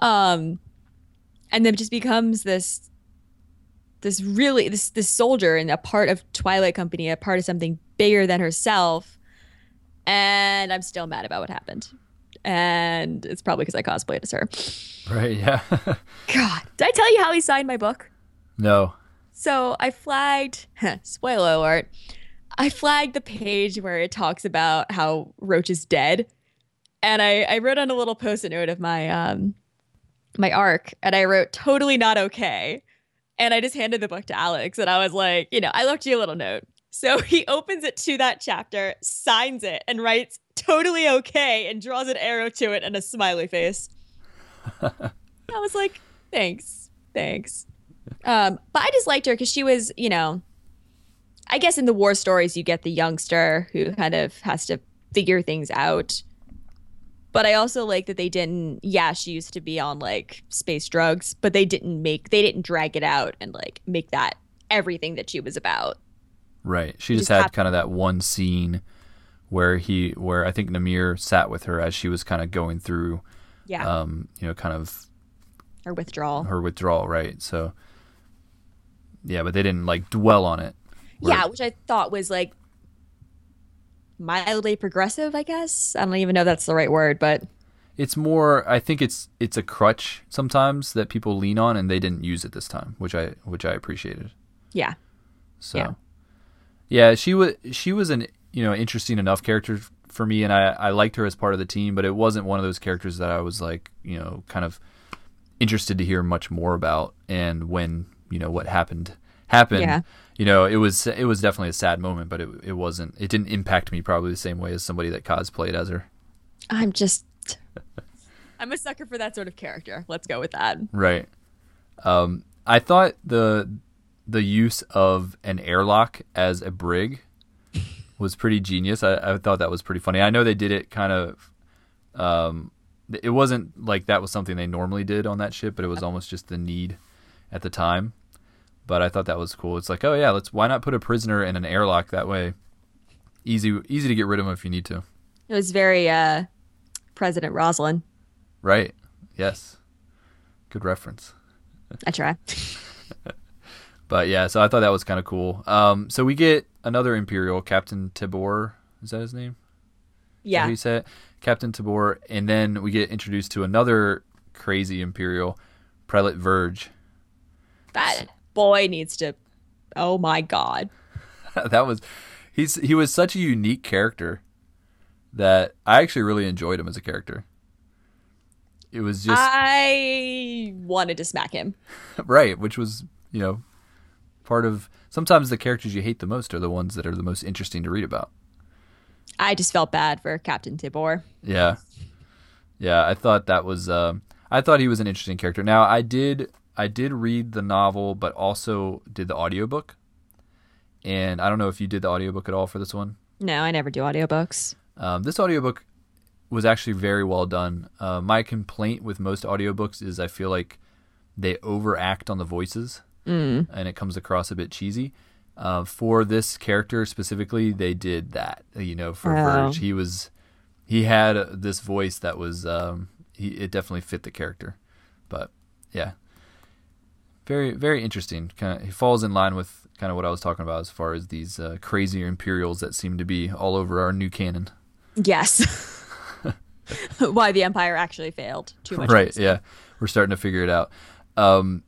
Um and then just becomes this this really this this soldier and a part of Twilight Company, a part of something bigger than herself. And I'm still mad about what happened. And it's probably because I cosplayed as her. Right? Yeah. God, did I tell you how he signed my book? no. So I flagged, spoiler alert, I flagged the page where it talks about how Roach is dead. And I, I wrote on a little post-it note of my um my arc, and I wrote totally not okay. And I just handed the book to Alex, and I was like, you know, I left you a little note. So he opens it to that chapter, signs it, and writes totally okay, and draws an arrow to it and a smiley face. I was like, thanks, thanks. Um, but I just liked her because she was, you know, I guess in the war stories you get the youngster who kind of has to figure things out. But I also like that they didn't. Yeah, she used to be on like space drugs, but they didn't make they didn't drag it out and like make that everything that she was about. Right. She just just had hap- kind of that one scene where he, where I think Namir sat with her as she was kind of going through, Yeah, um, you know, kind of her withdrawal. her withdrawal. Right. So. Yeah, but they didn't like dwell on it. Where- Yeah, which I thought was like mildly progressive. I guess I don't even know if that's the right word, but It's more. I think it's it's a crutch sometimes that people lean on, and they didn't use it this time, which I which I appreciated. yeah, So, Yeah. yeah, she was she was an you know interesting enough character for me, and I I liked her as part of the team, but it wasn't one of those characters that I was like you know kind of interested to hear much more about. And when you know what happened happened, Yeah. You know it was it was definitely a sad moment, but it it wasn't it didn't impact me probably the same way as somebody that cosplayed as her. I'm just I'm a sucker for that sort of character. Let's go with that. Right. Um, I thought the the use of an airlock as a brig was pretty genius. I, I thought that was pretty funny. I know they did it kind of. Um, it wasn't like that was something they normally did on that ship, but it was almost just the need at the time. But I thought that was cool. It's like, oh yeah, let's why not put a prisoner in an airlock that way? Easy, easy to get rid of him if you need to. It was very uh President Roslin. Right? Yes. Good reference. I try. But yeah, so I thought that was kind of cool. Um, so we get another Imperial, Captain Tabor. Is that his name? Yeah. how you say it? Captain Tabor. And then we get introduced to another crazy Imperial, Prelate Verge. That boy needs to Oh my god. that was he's he was such a unique character that I actually really enjoyed him as a character. It was just I wanted to smack him. right, which was you know part of sometimes the characters you hate the most are the ones that are the most interesting to read about. I just felt bad for Captain Tibor. Yeah, yeah. I thought that was. Um, I thought he was an interesting character. Now, I did. I did read the novel, but also did the audiobook. And I don't know if you did the audiobook at all for this one. No, I never do audiobooks. Um, this audiobook was actually very well done. Uh, my complaint with most audiobooks is I feel like they overact on the voices, and it comes across a bit cheesy. Uh, for this character specifically, they did that. You know, for Oh. Verge, he was he had this voice that was um, he it definitely fit the character. But yeah, very very interesting. Kind of he falls in line with kind of what I was talking about as far as these uh, crazy Imperials that seem to be all over our new canon. Yes. Why the Empire actually failed. Too much. right yeah we're starting to figure it out um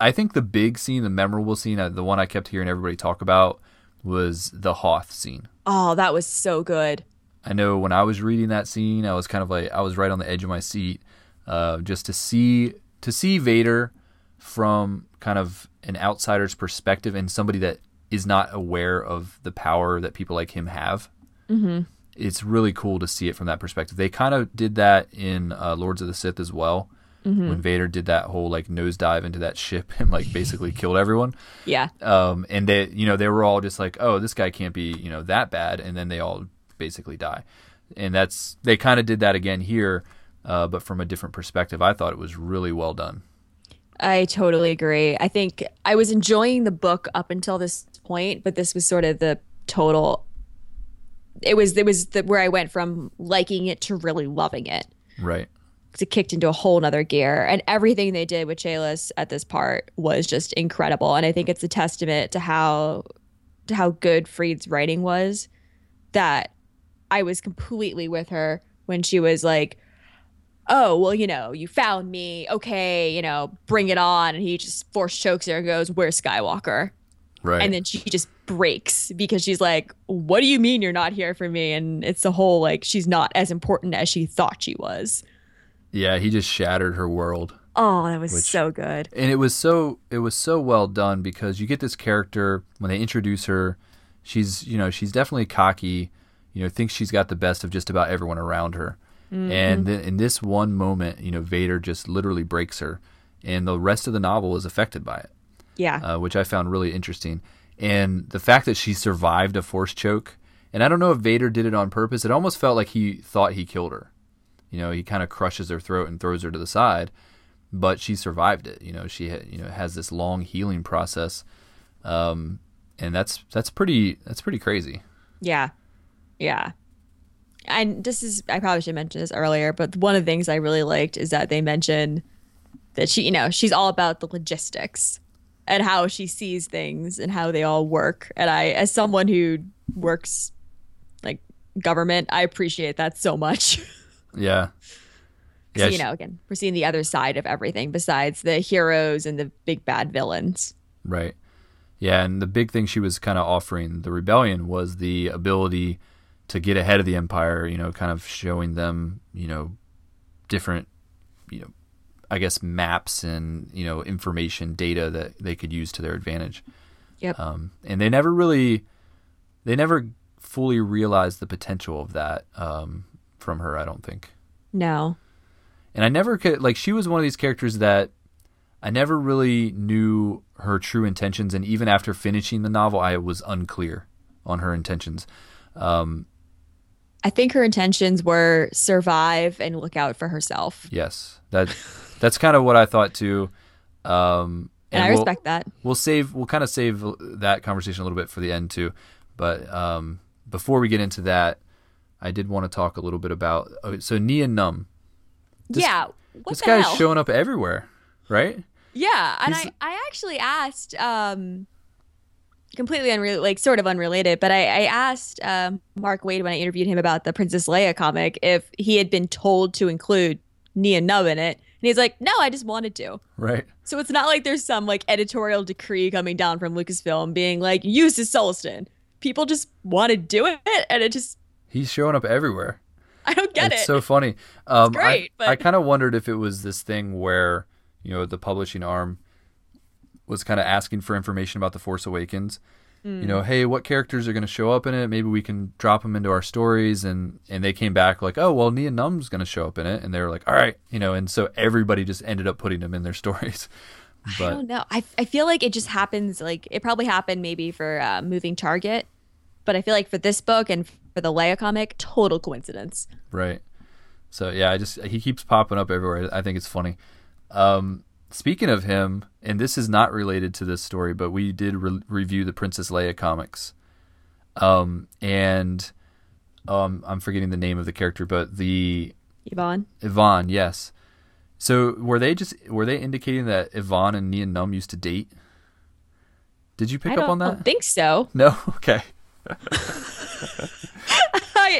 i think the big scene the memorable scene uh, the one i kept hearing everybody talk about was the hoth scene Oh, that was so good. i know when i was reading that scene i was kind of like i was right on the edge of my seat uh just to see to see vader from kind of an outsider's perspective and somebody that is not aware of the power that people like him have Mm-hmm. it's really cool to see it from that perspective. They kind of did that in uh, Lords of the Sith as well, when Vader did that whole like nosedive into that ship and like basically killed everyone. Yeah. Um, and they, you know, they were all just like, "Oh, this guy can't be, you know, that bad," and then they all basically die. And that's they kind of did that again here, uh, but from a different perspective. I thought it was really well done. I totally agree. I think I was enjoying the book up until this point, but this was sort of the total. It was it was the, where I went from liking it to really loving it. Right. It kicked into a whole nother gear, and everything they did with Chalis at this part was just incredible. And I think it's a testament to how to how good Freed's writing was. That I was completely with her when she was like, oh, well, you know, you found me. Okay, you know, bring it on. And he just force chokes her and goes, Where's Skywalker? Right. And then she just breaks because she's like, What do you mean you're not here for me? And it's the whole like, she's not as important as she thought she was. yeah, he just shattered her world. Oh, that was Which- so good. and it was so it was so well done because you get this character when they introduce her she's you know she's definitely cocky you know thinks she's got the best of just about everyone around her and then in this one moment you know vader just literally breaks her and the rest of the novel is affected by it Yeah. uh, which i found really interesting and the fact that she survived a force choke and i don't know if vader did it on purpose it almost felt like he thought he killed her you know he kind of crushes her throat and throws her to the side but she survived it. You know, she ha- you know has this long healing process, um, and that's that's pretty that's pretty crazy. Yeah. Yeah. And this is, I probably should mention this earlier, but one of the things I really liked is that they mention that she, you know, she's all about the logistics and how she sees things and how they all work. And I, as someone who works like government, I appreciate that so much. Yeah, So, you she- know, again, we're seeing the other side of everything besides the heroes and the big bad villains. right. Yeah, and the big thing she was kind of offering the rebellion was the ability to get ahead of the empire. You know, kind of showing them you know different you know I guess maps and you know information data that they could use to their advantage. Yep. um, and they never really they never fully realized the potential of that um, from her i don't think no. and i never could like she was one of these characters that i never really knew her true intentions and even after finishing the novel i was unclear on her intentions um, I think her intentions were survive and look out for herself. yes that that's kind of what i thought too um, And, I we'll- respect that. we'll save we'll kind of save that conversation a little bit for the end too but um, before we get into that i did want to talk a little bit about oh, so Nien Nunb This- yeah. What this guy's hell? showing up everywhere right Yeah, and He's- I, I actually asked, um, completely unrelated, like sort of unrelated, but I, I asked um, Mark Waid when I interviewed him about the Princess Leia comic if he had been told to include Nien Nunb in it, and he's like, "No, I just wanted to." right So it's not like there's some like editorial decree coming down from Lucasfilm being like, "Use this Sullustan." People just want to do it, and it just he's showing up everywhere I don't get it's it. It's so funny um, great, i, but- I kind of wondered if it was this thing where you know the publishing arm was kind of asking for information about the force awakens you Mm. know hey what characters are going to show up in it maybe we can drop them into our stories and and they came back like oh well Nien Nunb's going to show up in it and they were like all right you know and so everybody just ended up putting them in their stories I but don't know. I, I feel like it just happens. Like it probably happened maybe for uh, Moving Target, but I feel like for this book and for the Leia comic, total coincidence. right so yeah i just he keeps popping up everywhere i think it's funny um speaking of him and this is not related to this story but we did re- review the princess leia comics um and um i'm forgetting the name of the character but the Evaan. Evaan, yes. So were they just were they indicating that Evaan and Nien Nunb used to date? Did you pick up on that? I think so. no. Okay.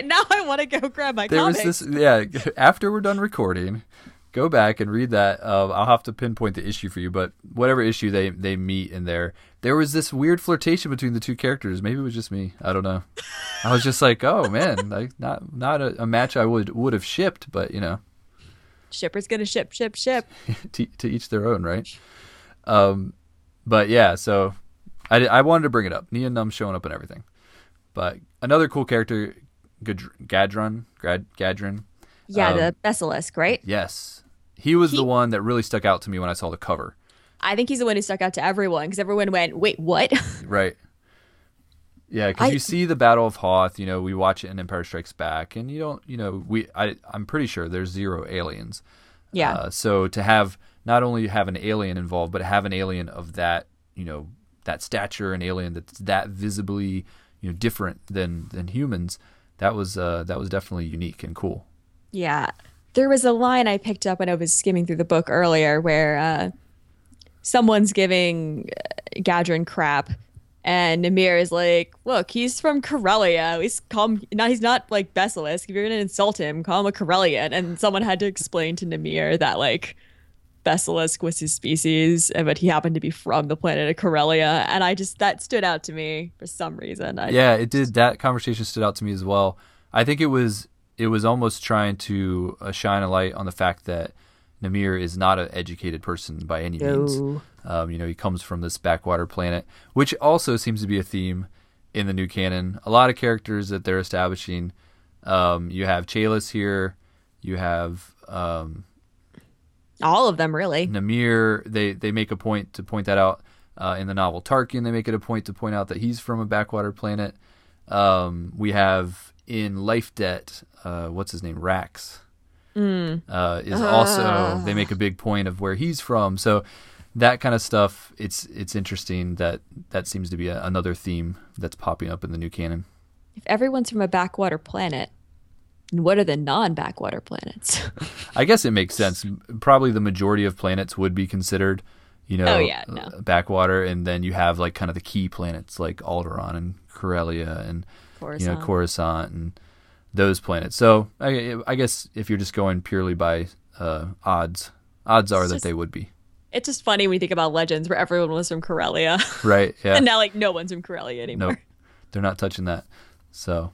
now I want to go grab my There comics. was this. Yeah. After we're done recording, go back and read that. Uh, I'll have to pinpoint the issue for you, but whatever issue they they meet in there, there was this weird flirtation between the two characters. Maybe it was just me. I don't know. I was just like, oh man, like not not a, a match I would would have shipped, but you know. Shipper's gonna ship, ship, ship. to, to each their own, right? Um, but yeah, so I, I wanted to bring it up. Nien Nunb showing up and everything. But another cool character, Gadrin, Gadrin. Yeah, Um, the Besalisk, right? Yes, he was He- the one that really stuck out to me when I saw the cover. I think he's the one who stuck out to everyone because everyone went, "Wait, what?" Right. Yeah, because you see the Battle of Hoth. You know, we watch it in Empire Strikes Back, and you don't. You know, we. I. I'm pretty sure there's zero aliens. yeah, Uh, so to have not only have an alien involved, but have an alien of that, you know, that stature, an alien that's that visibly, you know, different than than humans. That was uh, that was definitely unique and cool. Yeah. There was a line I picked up when I was skimming through the book earlier where uh, someone's giving uh, Gadrin crap, and Namir is like, "Look, he's from Corellia. He's call Now he's not like Besalisk. If you're gonna insult him, call him a Corellian." And someone had to explain to Namir that like Besalisk was his species, but he happened to be from the planet of Corellia. And I just that stood out to me for some reason. I, Yeah, it did. That conversation stood out to me as well. I think it was it was almost trying to uh, shine a light on the fact that Namir is not an educated person by any means. Um, you know, he comes from this backwater planet, which also seems to be a theme in the new canon. A lot of characters that they're establishing. Um, you have Chalis here. You have um, all of them really. Namir, they they make a point to point that out uh, in the novel Tarkin. They make it a point to point out that he's from a backwater planet. Um, we have in Life Debt, uh, what's his name, Rax, uh, is also they make a big point of where he's from. So that kind of stuff, it's it's interesting that that seems to be a, another theme that's popping up in the new canon. If everyone's from a backwater planet, what are the non-backwater planets? I guess it makes sense. Probably the majority of planets would be considered, you know, Oh, yeah, no. uh, backwater, and then you have like kind of the key planets like Alderaan and Corellia and you know Coruscant. Coruscant and those planets. So I, I guess if you're just going purely by uh, odds, odds are It's that just- they would be it's just funny when you think about legends where everyone was from Corellia, right. Yeah. and now like no one's from Corellia anymore. Nope. They're not touching that. So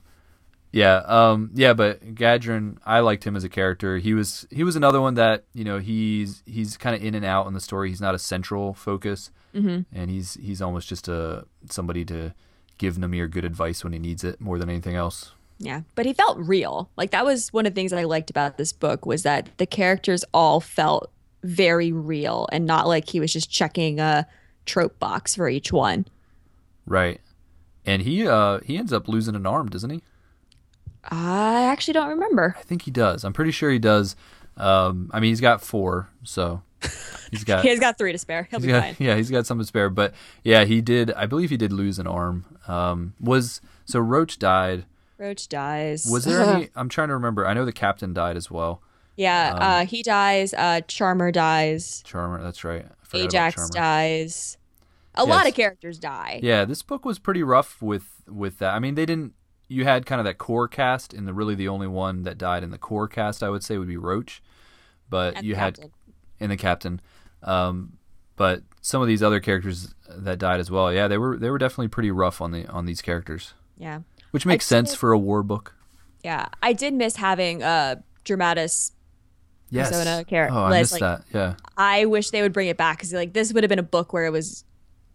yeah, um yeah, but Gadrin, I liked him as a character. He was he was another one that, you know, he's he's kind of in and out in the story. He's not a central focus. Mm-hmm. And he's he's almost just a somebody to give Namir good advice when he needs it more than anything else. Yeah, but he felt real. Like that was one of the things that I liked about this book was that the characters all felt very real and not like he was just checking a trope box for each one. Right. And he uh he ends up losing an arm, doesn't he? I actually don't remember. I think he does. I'm pretty sure he does. Um I mean he's got four, so he's got He's got three to spare. He'll be got- fine. yeah, he's got some to spare. But yeah, he did. I believe he did lose an arm. Um, was so Roach died. Roach dies. Was there any? I'm trying to remember. I know the captain died as well. Yeah, Um, uh, he dies. Uh, Charmer dies. Charmer. That's right. I forgot about Ajax Charmer. dies. A lot of characters die. Yeah, this book was pretty rough with with that. I mean, they didn't. You had kind of that core cast, and the really the only one that died in the core cast, I would say, would be Roach. But And you had captain. In the captain. Um, but some of these other characters that died as well. Yeah, they were they were definitely pretty rough on the on these characters, Yeah, which makes sense for a war book. yeah. I did miss having uh, Dramatis. Yes. Persona char- oh, I missed like- that. Yeah. I wish they would bring it back because like this would have been a book where it was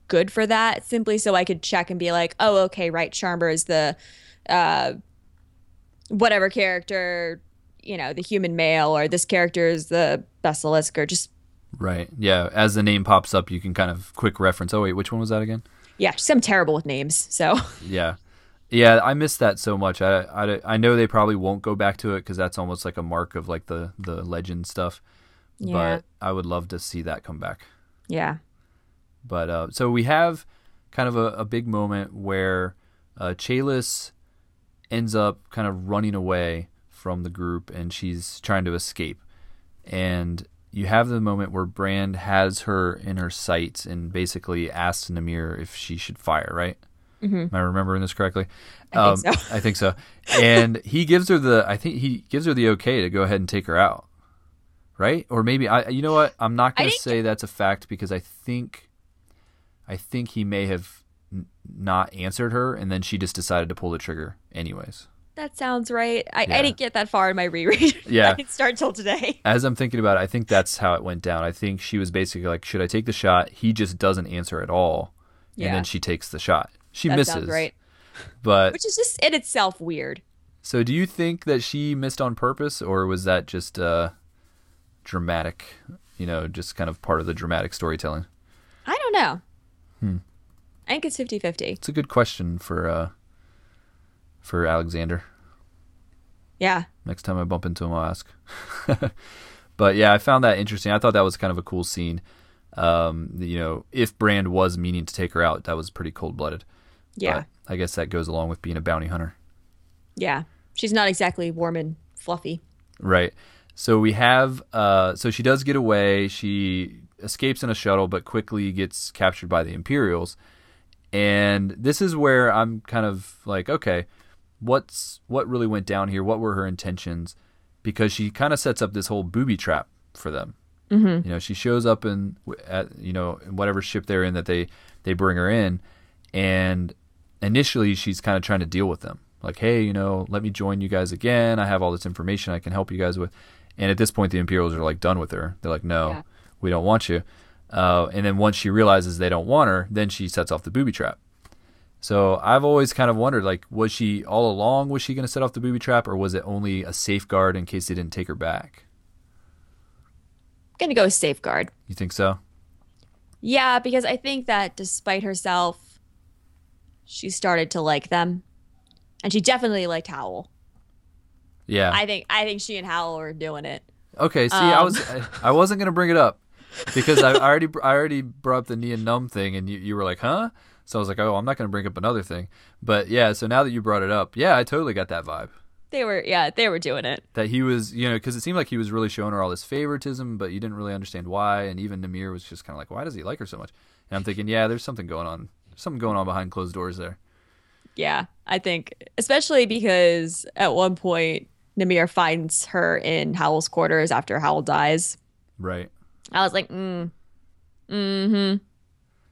good for that, simply so I could check and be like, oh, okay, right, Charmer is the uh, whatever character, you know, the human male, or this character is the Besalisk, or just Right. Yeah. As the name pops up, you can kind of quick reference. Oh wait, which one was that again? yeah, I'm terrible with names, so Yeah. Yeah, I miss that so much. I, I, I know they probably won't go back to it because that's almost like a mark of like the, the legend stuff. Yeah. But I would love to see that come back. yeah, But uh, so we have kind of a, a big moment where uh, Chalis ends up kind of running away from the group and she's trying to escape. And you have the moment where Brand has her in her sights and basically asks Namir if she should fire, right? Mm-hmm. Am I remembering this correctly? I think so. I think so. And he gives her the, I think he gives her the okay to go ahead and take her out, right? Or maybe I, you know what? I'm not going to say that's a fact because I think, I think he may have n- not answered her, and then she just decided to pull the trigger, anyways. That sounds right. I, Yeah. I didn't get that far in my reread. Yeah. I didn't start till today. As I'm thinking about it, I think that's how it went down. I think she was basically like, "Should I take the shot?" He just doesn't answer at all, and then she takes the shot. She That misses, right. but Which is just in itself weird. So do you think that she missed on purpose, or was that just uh, dramatic, you know, just kind of part of the dramatic storytelling? I don't know. Hmm. I think it's 50-50. It's a good question for uh for Alexander. Yeah. Next time I bump into him, I'll ask. but yeah, I found that interesting. I thought that was kind of a cool scene. Um, you know, if Brand was meaning to take her out, that was pretty cold blooded. Yeah. But I guess that goes along with being a bounty hunter. Yeah. She's not exactly warm and fluffy. Right. So we have uh so she does get away. She escapes in a shuttle but quickly gets captured by the Imperials. And this is where I'm kind of like, okay, what's what really went down here? What were her intentions? Because she kind of sets up this whole booby trap for them. Mm-hmm. You know, she shows up in at you know in whatever ship they're in that they they bring her in, and initially she's kind of trying to deal with them, like, hey, you know, let me join you guys again. I have all this information I can help you guys with. And at this point, the Imperials are like done with her. They're like, no, Yeah. we don't want you. Uh, and then once she realizes they don't want her, then she sets off the booby trap. So I've always kind of wondered, like, was she all along? Was she going to set off the booby trap, or was it only a safeguard in case they didn't take her back? I'm gonna go with safeguard. You think so? Yeah, because I think that despite herself, she started to like them, and she definitely liked Howl. Yeah. I think I think she and Howl were doing it. Okay, see, I Um. was I, I wasn't gonna bring it up because I, I already I already brought up the Nien Nunb thing, and you, you were like, huh? So I was like, oh, I'm not gonna bring up another thing. But yeah, so now that you brought it up, yeah, I totally got that vibe They were yeah, they were doing it. that he was, you know, because it seemed like he was really showing her all this favoritism, but you didn't really understand why, and even Namir was just kind of like, why does he like her so much? And I'm thinking, yeah, there's something going on, something going on behind closed doors there. Yeah, I think especially because at one point Namir finds her in Howl's quarters after Howl dies. Right. I was like, mm, mm-hmm.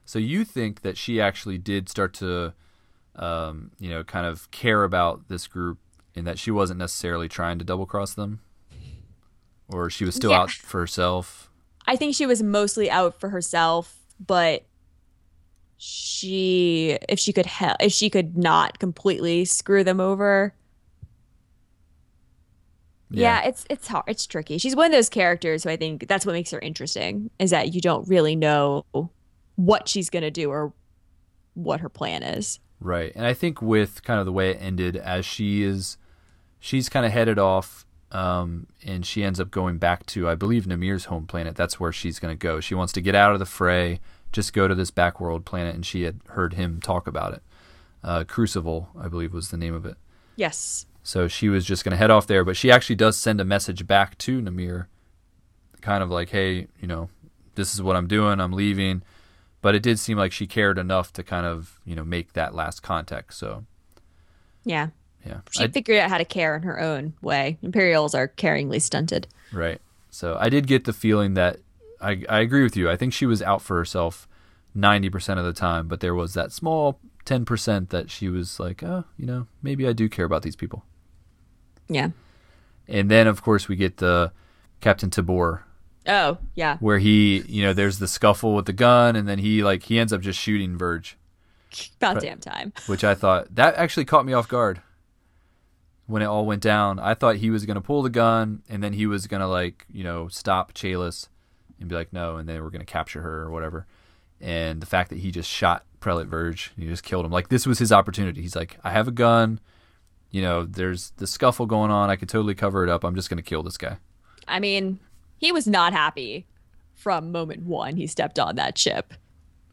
So you think that she actually did start to, um, you know, kind of care about this group, and that she wasn't necessarily trying to double cross them, or she was still Yeah. out for herself. I think she was mostly out for herself, but she if she could help if she could not completely screw them over. Yeah. it's it's hard. It's tricky. She's one of those characters who I think that's what makes her interesting is that you don't really know what she's going to do or what her plan is. Right. And I think with kind of the way it ended, as she is, she's kind of headed off, um, and she ends up going back to, I believe, Namir's home planet. That's where she's going to go. She wants to get out of the fray, just go to this backworld planet, and she had heard him talk about it. Uh, Crucible, I believe, was the name of it. Yes. So she was just going to head off there, but she actually does send a message back to Namir, kind of like, hey, you know, this is what I'm doing, I'm leaving. But it did seem like she cared enough to kind of, you know, make that last contact. So, Yeah. yeah. She I- figured out how to care in her own way. Imperials are caringly stunted. right. So I did get the feeling that I, I agree with you. I think she was out for herself 90% of the time, but there was that small 10% that she was like, oh, you know, maybe I do care about these people. Yeah. And then, of course, we get the Captain Tabor Oh, yeah. where he, you know, there's the scuffle with the gun, and then he like he ends up just shooting Verge, About But- damn time. which I thought that actually caught me off guard when it all went down. I thought he was gonna pull the gun, and then he was gonna like you know stop Chalis and be like no, and then we're gonna capture her or whatever. And the fact that he just shot Prelate Verge, he just killed him. Like this was his opportunity. He's like, I have a gun. You know, there's the scuffle going on. I could totally cover it up. I'm just gonna kill this guy. I mean, he was not happy from moment one he stepped on that ship.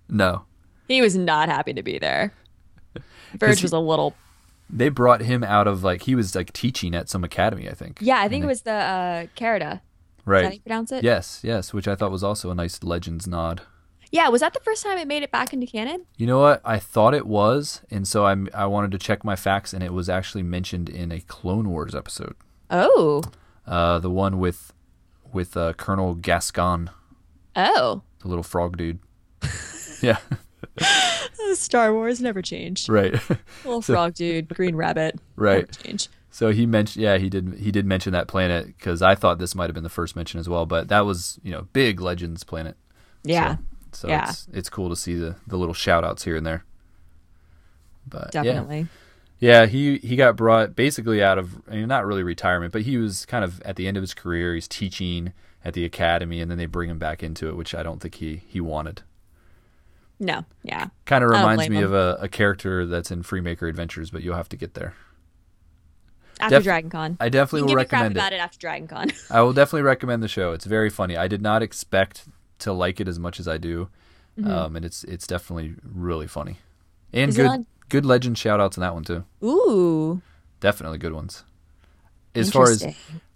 No, He was not happy to be there. Verge he- was a little. they brought him out of like he was like teaching at some academy, I think. Yeah, I think it was the uh, Carida. Is Right. that how you pronounce it? Yes, yes, which I thought was also a nice Legends nod. Yeah, was that the first time it made it back into canon? You know what? I thought it was, and so I'm I wanted to check my facts, and it was actually mentioned in a Clone Wars episode, Oh. uh, the one with with uh, Colonel Gascon, Oh. the little frog dude. yeah, Star Wars never changed. right, Little frog dude, green rabbit. Right. Change. so he mentioned, yeah, he did he did mention that planet because I thought this might have been the first mention as well, but that was you know big Legends planet. Yeah. So Yeah. it's it's cool to see the the little shout outs here and there. But definitely. Yeah, he he got brought basically out of I mean, not really retirement, but he was kind of at the end of his career. He's teaching at the academy, and then they bring him back into it, which I don't think he he wanted. No, yeah. Kind of reminds me him. of a, a character that's in Freemaker Adventures, but you'll have to get there. After Def- Dragon Con. I definitely will can give me crap recommend about it. it after Dragon Con. I will definitely recommend the show. It's very funny. I did not expect to like it as much as I do, um, and it's it's definitely really funny, and Mm-hmm. Is good good legend shout outs in that one too. Ooh. Definitely good ones. As far as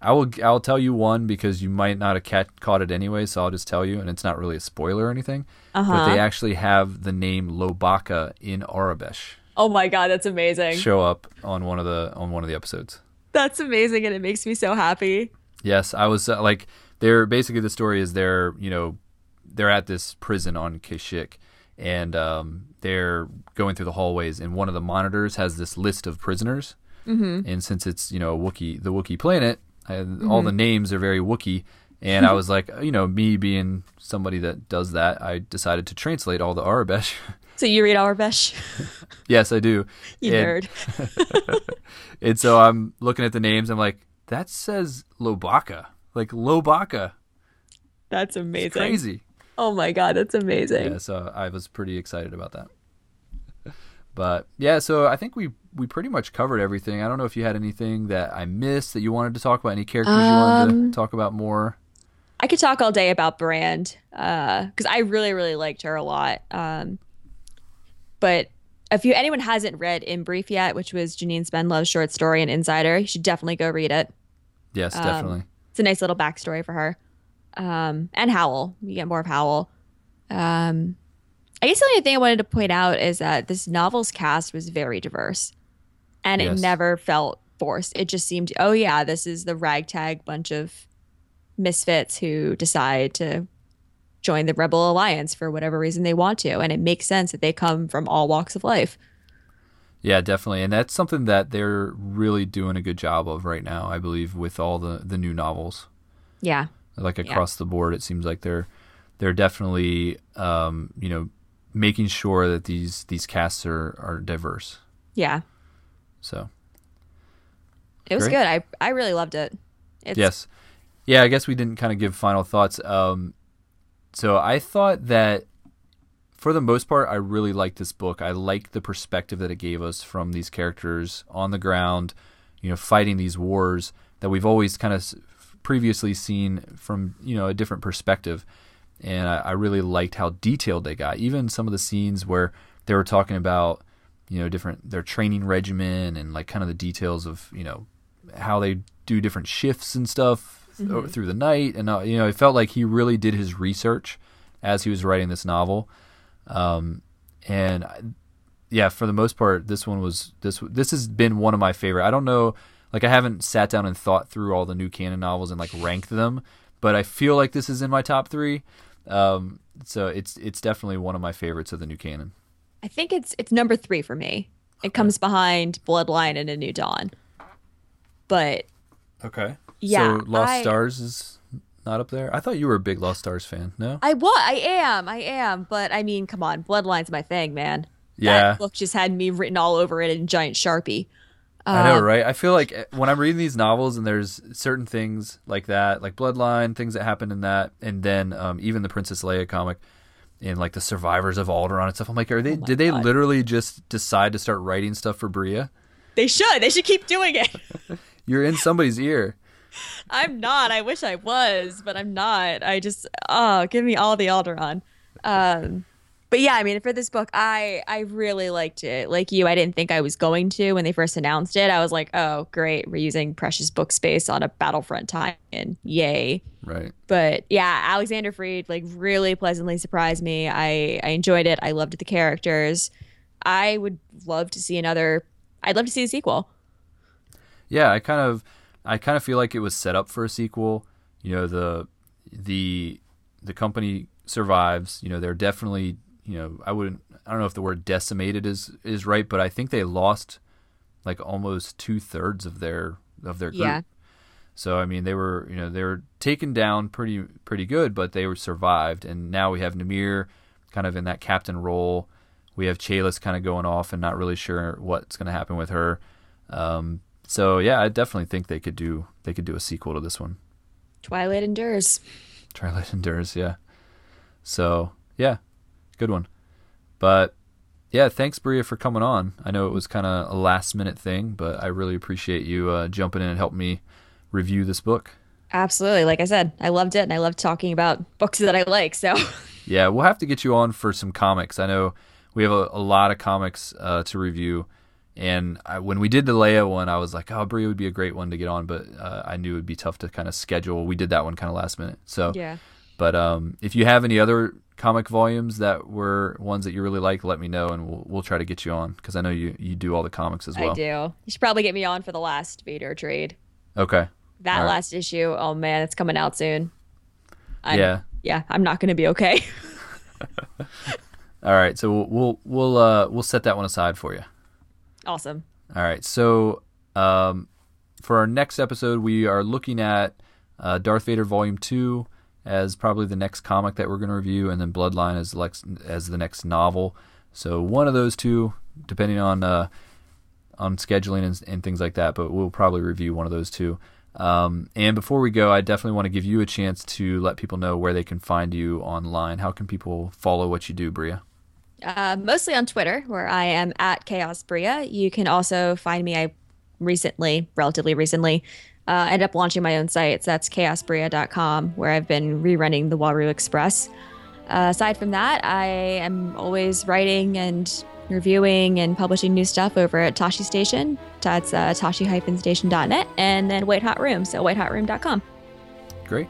I will, I'll tell you one because you might not have cat, caught it anyway. So I'll just tell you, and it's not really a spoiler or anything. Uh-huh. But they actually have the name Lowbacca in Aurebesh Oh my god, that's amazing. show up on one of the on one of the episodes. That's amazing and it makes me so happy. Yes, I was uh, like, they're basically the story is they're you know they're at this prison on Kashyyyk, and um, they're going through the hallways, and one of the monitors has this list of prisoners, mm-hmm. and since it's you know Wookie the Wookie planet, I, all the names are very Wookie. And I was like, you know, me being somebody that does that, I decided to translate all the Aurebesh. So you read Aurebesh? yes, I do. You and, nerd. And so I'm looking at the names. I'm like, that says Lowbacca, like Lowbacca. That's amazing. It's crazy. Oh my god, that's amazing. Yeah, so I was pretty excited about that. But yeah, so I think we we pretty much covered everything. I don't know if you had anything that I missed that you wanted to talk about, any characters you wanted Um, to talk about more. I could talk all day about Brand because I really, really liked her a lot. Um, but if you anyone hasn't read In Brief yet, which was Janine Spendlove's short story and Insider, you should definitely go read it. Yes, um, definitely. It's a nice little backstory for her. Um, and Howl, you get more of Howl. Um, I guess the only thing I wanted to point out is that this novel's cast was very diverse, and Yes. it never felt forced. It just seemed, oh yeah, this is the ragtag bunch of misfits who decide to join the Rebel Alliance for whatever reason they want to, and it makes sense that they come from all walks of life. Yeah, definitely, and that's something that they're really doing a good job of right now. I believe with all the the new novels. Yeah, like across the board it seems like they're they're definitely um, you know making sure that these these casts are are diverse. Yeah, so. It was Great. good. I I really loved it. It's, yes. Yeah i guess we didn't kind of give final thoughts. Um, so i thought that for the most part i really liked this book. I liked the perspective that it gave us from these characters on the ground you know fighting these wars that we've always kind of previously seen from you know a different perspective. And I, I really liked how detailed they got. Even some of the scenes where they were talking about you know different their training regimen and like kind of the details of you know how they do different shifts and stuff th- through the night. And uh, you know it felt like he really did his research as he was writing this novel. Um, and I- yeah for the most part this one was this this has been one of my favorite. I don't know like i haven't sat down and thought through all the new canon novels and like ranked them but i feel like this is in my top three um, so it's it's definitely one of my favorites of the new canon I think it's it's number three for me. It comes behind Bloodline and A New Dawn. But okay Yeah, so lost I- stars is not up there i thought you were a big lost stars fan no I was I am, I am. But I mean, come on, Bloodline's my thing, man. Yeah. That book just had me written all over it in giant Sharpie. I know, Uh, right? I feel like eh, when I'm reading these novels and there's certain things like that, like Bloodline, things that happen in that, and then um, even the Princess Leia comic, and like the survivors of Alderaan and stuff. I'm like, are Oh they? did they literally just decide to start writing stuff for Bria? They should. They should keep doing it. You're in somebody's ear. I'm not. I wish I was, but I'm not. I just oh, give me all the Alderaan. Um, but yeah, I mean, for this book, I I really liked it. Like you, I didn't think I was going to when they first announced it. I was like, oh, great, we're using precious book space on a Battlefront tie and yay. Right. But yeah, Alexander Freed like really pleasantly surprised me. I I enjoyed it. I loved the characters. I would love to see another. I'd love to see a sequel. yeah i kind of i kind of feel like it was set up for a sequel you know the the the company survives you know they're definitely you know i wouldn't i don't know if the word decimated is is right but i think they lost like almost two-thirds of their of their group Yeah. so i mean they were you know they were taken down pretty pretty good but they were survived and now we have namir kind of in that captain role we have Chalis kind of going off and not really sure what's going to happen with her. Um, so yeah, I definitely think they could do they could do a sequel to this one. Twilight endures. Twilight endures, yeah. So yeah, good one. But yeah, thanks Bria for coming on. I know it was kind of a last minute thing, but I really appreciate you uh, jumping in and helping me review this book. Absolutely. Like I said, I loved it and I love talking about books that I like. So yeah, we'll have to get you on for some comics. I know we have a, a lot of comics uh, to review. And I, when we did the Leia one, I was like, oh, Bria would be a great one to get on, but uh, I knew it would be tough to kind of schedule. We did that one kind of last minute. So, yeah. But um, if you have any other comic volumes that were ones that you really like, let me know, and we'll we'll try to get you on because I know you you do all the comics as well. I do. You should probably get me on for the last Vader trade. Okay. That right. last issue, oh man, it's coming out soon. I'm, yeah. Yeah, I'm not going to be okay. all right, so we'll we'll we'll, uh, we'll set that one aside for you. Awesome. All right, so um, for our next episode, we are looking at uh, Darth Vader Volume Two as probably the next comic that we're going to review, and then Bloodline as Lex- as the next novel. So one of those two, depending on uh, on scheduling and, and, things like that, but we'll probably review one of those two. Um, and before we go, I definitely want to give you a chance to let people know where they can find you online. How can people follow what you do, Bria? Uh, mostly on Twitter, where I am at Chaos Bria. You can also find me. I recently, relatively recently, uh, ended up launching my own site. So that's chaosbria.com, where I've been rerunning the Waru Express. Uh, aside from that, I am always writing and reviewing and publishing new stuff over at Tosche Station. That's uh, tosche-station.net and then White Hot Room, so whitehotroom.com. Great.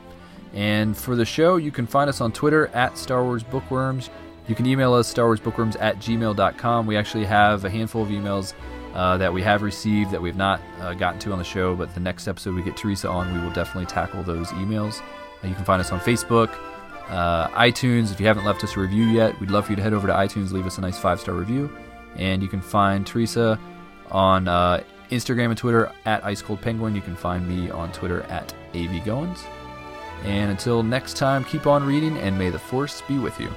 And for the show, you can find us on Twitter at Star Wars Bookworms. You can email us, starwarsbookworms at gmail.com. We actually have a handful of emails uh, that we have received that we've not uh, gotten to on the show, but the next episode we get Teresa on, we will definitely tackle those emails. Uh, you can find us on Facebook, uh, iTunes. If you haven't left us a review yet, we'd love for you to head over to iTunes, leave us a nice five star review. And you can find Teresa on uh, Instagram and Twitter at Ice Cold Penguin. You can find me on Twitter at AV Goins. And until next time, keep on reading and may the Force be with you.